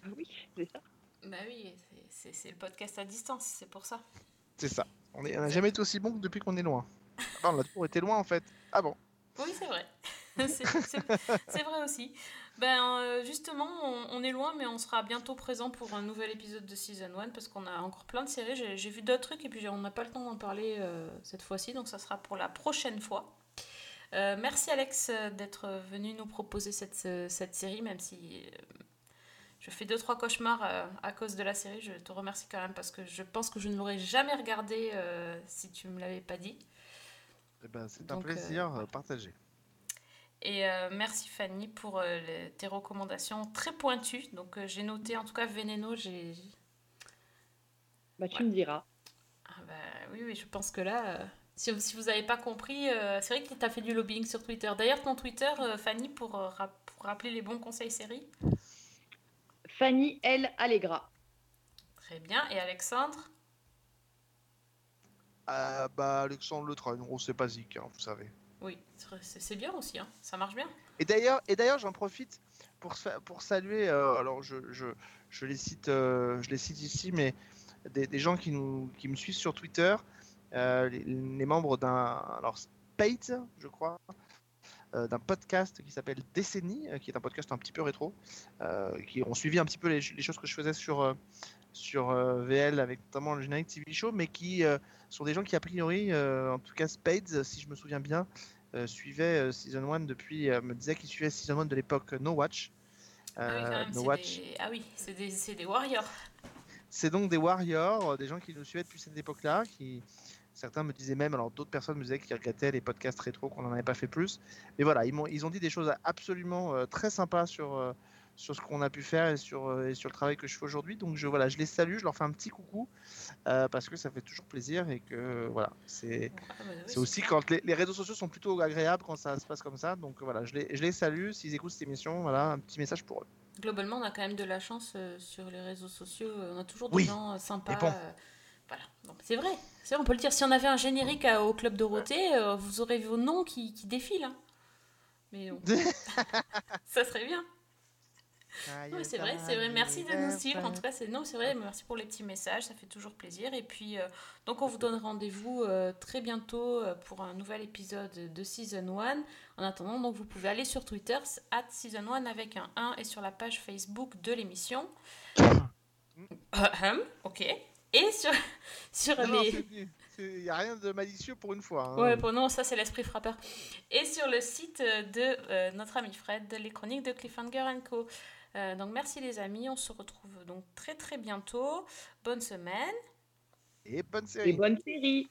Ah oui, c'est ça. Bah oui, c'est- le podcast à distance, c'est pour ça. C'est ça. On n'a jamais été aussi bon que depuis qu'on est loin. Ah bah, on a toujours été loin en fait. Ah bon Oui, c'est vrai. c'est c'est- c'est vrai aussi. Ben, euh, justement, on, on est loin, mais on sera bientôt présent pour un nouvel épisode de Season 1 parce qu'on a encore plein de séries. J'ai j'ai vu d'autres trucs et puis on n'a pas le temps d'en parler euh, cette fois-ci, donc ça sera pour la prochaine fois. Euh, merci Alex d'être venu nous proposer cette, cette série, même si je fais deux trois cauchemars à cause de la série. Je te remercie quand même parce que je pense que je ne l'aurais jamais regardé euh, si tu me l'avais pas dit. Eh ben, C'est un plaisir euh, partagé. Et euh, merci Fanny pour euh, les- tes recommandations très pointues. Donc euh, j'ai noté en tout cas Veneno, j'ai... Bah, tu me diras. Ah bah, oui, oui, je pense que là, euh, si, si vous n'avez pas compris, euh, c'est vrai que tu as fait du lobbying sur Twitter. D'ailleurs, ton Twitter, euh, Fanny, pour, rap- pour rappeler les bons conseils séries. Fanny L. Allegra. Très bien. Et Alexandre? Ah bah Alexandre Le Train, on c'est basique, hein, vous savez. Oui, c'est bien aussi, hein. ça marche bien. Et d'ailleurs, et d'ailleurs, j'en profite pour, pour saluer. euh, alors, je, je, je les cite, euh, je les cite ici, mais des, des gens qui nous, qui me suivent sur Twitter, euh, les, membres d'un, alors Spade, je crois, d'un podcast qui s'appelle Décennie, qui est un podcast un petit peu rétro, qui ont suivi un petit peu les, choses que je faisais sur sur VL avec notamment le générique TV show, mais qui sont des gens qui a priori, euh, en tout cas Spades, si je me souviens bien, euh, suivait euh, Season 1 depuis, me disait qu'il suivait Season 1 de l'époque No Watch. ah oui, no c'est Watch. des... Ah oui, c'est des, des warriors. C'est donc des warriors, des gens qui nous suivaient depuis cette époque-là, qui certains me disaient même, alors d'autres personnes me disaient qu'ils regrettaient les podcasts rétro qu'on n'en avait pas fait plus. Mais voilà, ils, m'ont, ils ont dit des choses absolument euh, très sympas sur, euh, sur ce qu'on a pu faire et sur, euh, et sur le travail que je fais aujourd'hui. Donc je, voilà, je les salue, je leur fais un petit coucou euh, parce que ça fait toujours plaisir et que voilà, c'est, Ah, bah oui, aussi quand les, les réseaux sociaux sont plutôt agréables quand ça se passe comme ça. Donc voilà, je les, je les salue. S'ils écoutent cette émission, voilà, un petit message pour eux. Globalement, on a quand même de la chance euh, sur les réseaux sociaux. On a toujours des Oui, gens sympas. bon. euh, voilà. C'est vrai. Vrai, on peut le dire. Si on avait un générique à- au Club Dorothée, vous aurez vos noms qui, qui défilent. hein. Mais bon. ça serait bien. Mais c'est vrai, c'est vrai. Merci de nous suivre. En tout cas, c'est non, c'est vrai. Merci pour les petits messages, ça fait toujours plaisir. Et puis, euh, donc, on vous donne rendez-vous euh, très bientôt euh, pour un nouvel épisode de Season 1. En attendant, donc, vous pouvez aller sur Twitter, at Season 1 avec un 1 et sur la page Facebook de l'émission. Ahem, ok. Et sur, sur Non, les. Il n'y a rien de malicieux pour une fois. hein. Ouais, bon, non, ça c'est l'esprit frappeur. Et sur le site de notre ami Fred, les chroniques de Cliffhanger Co. Euh, donc merci les amis, on se retrouve donc très très bientôt. Bonne semaine. Et bonne série. Et bonne série.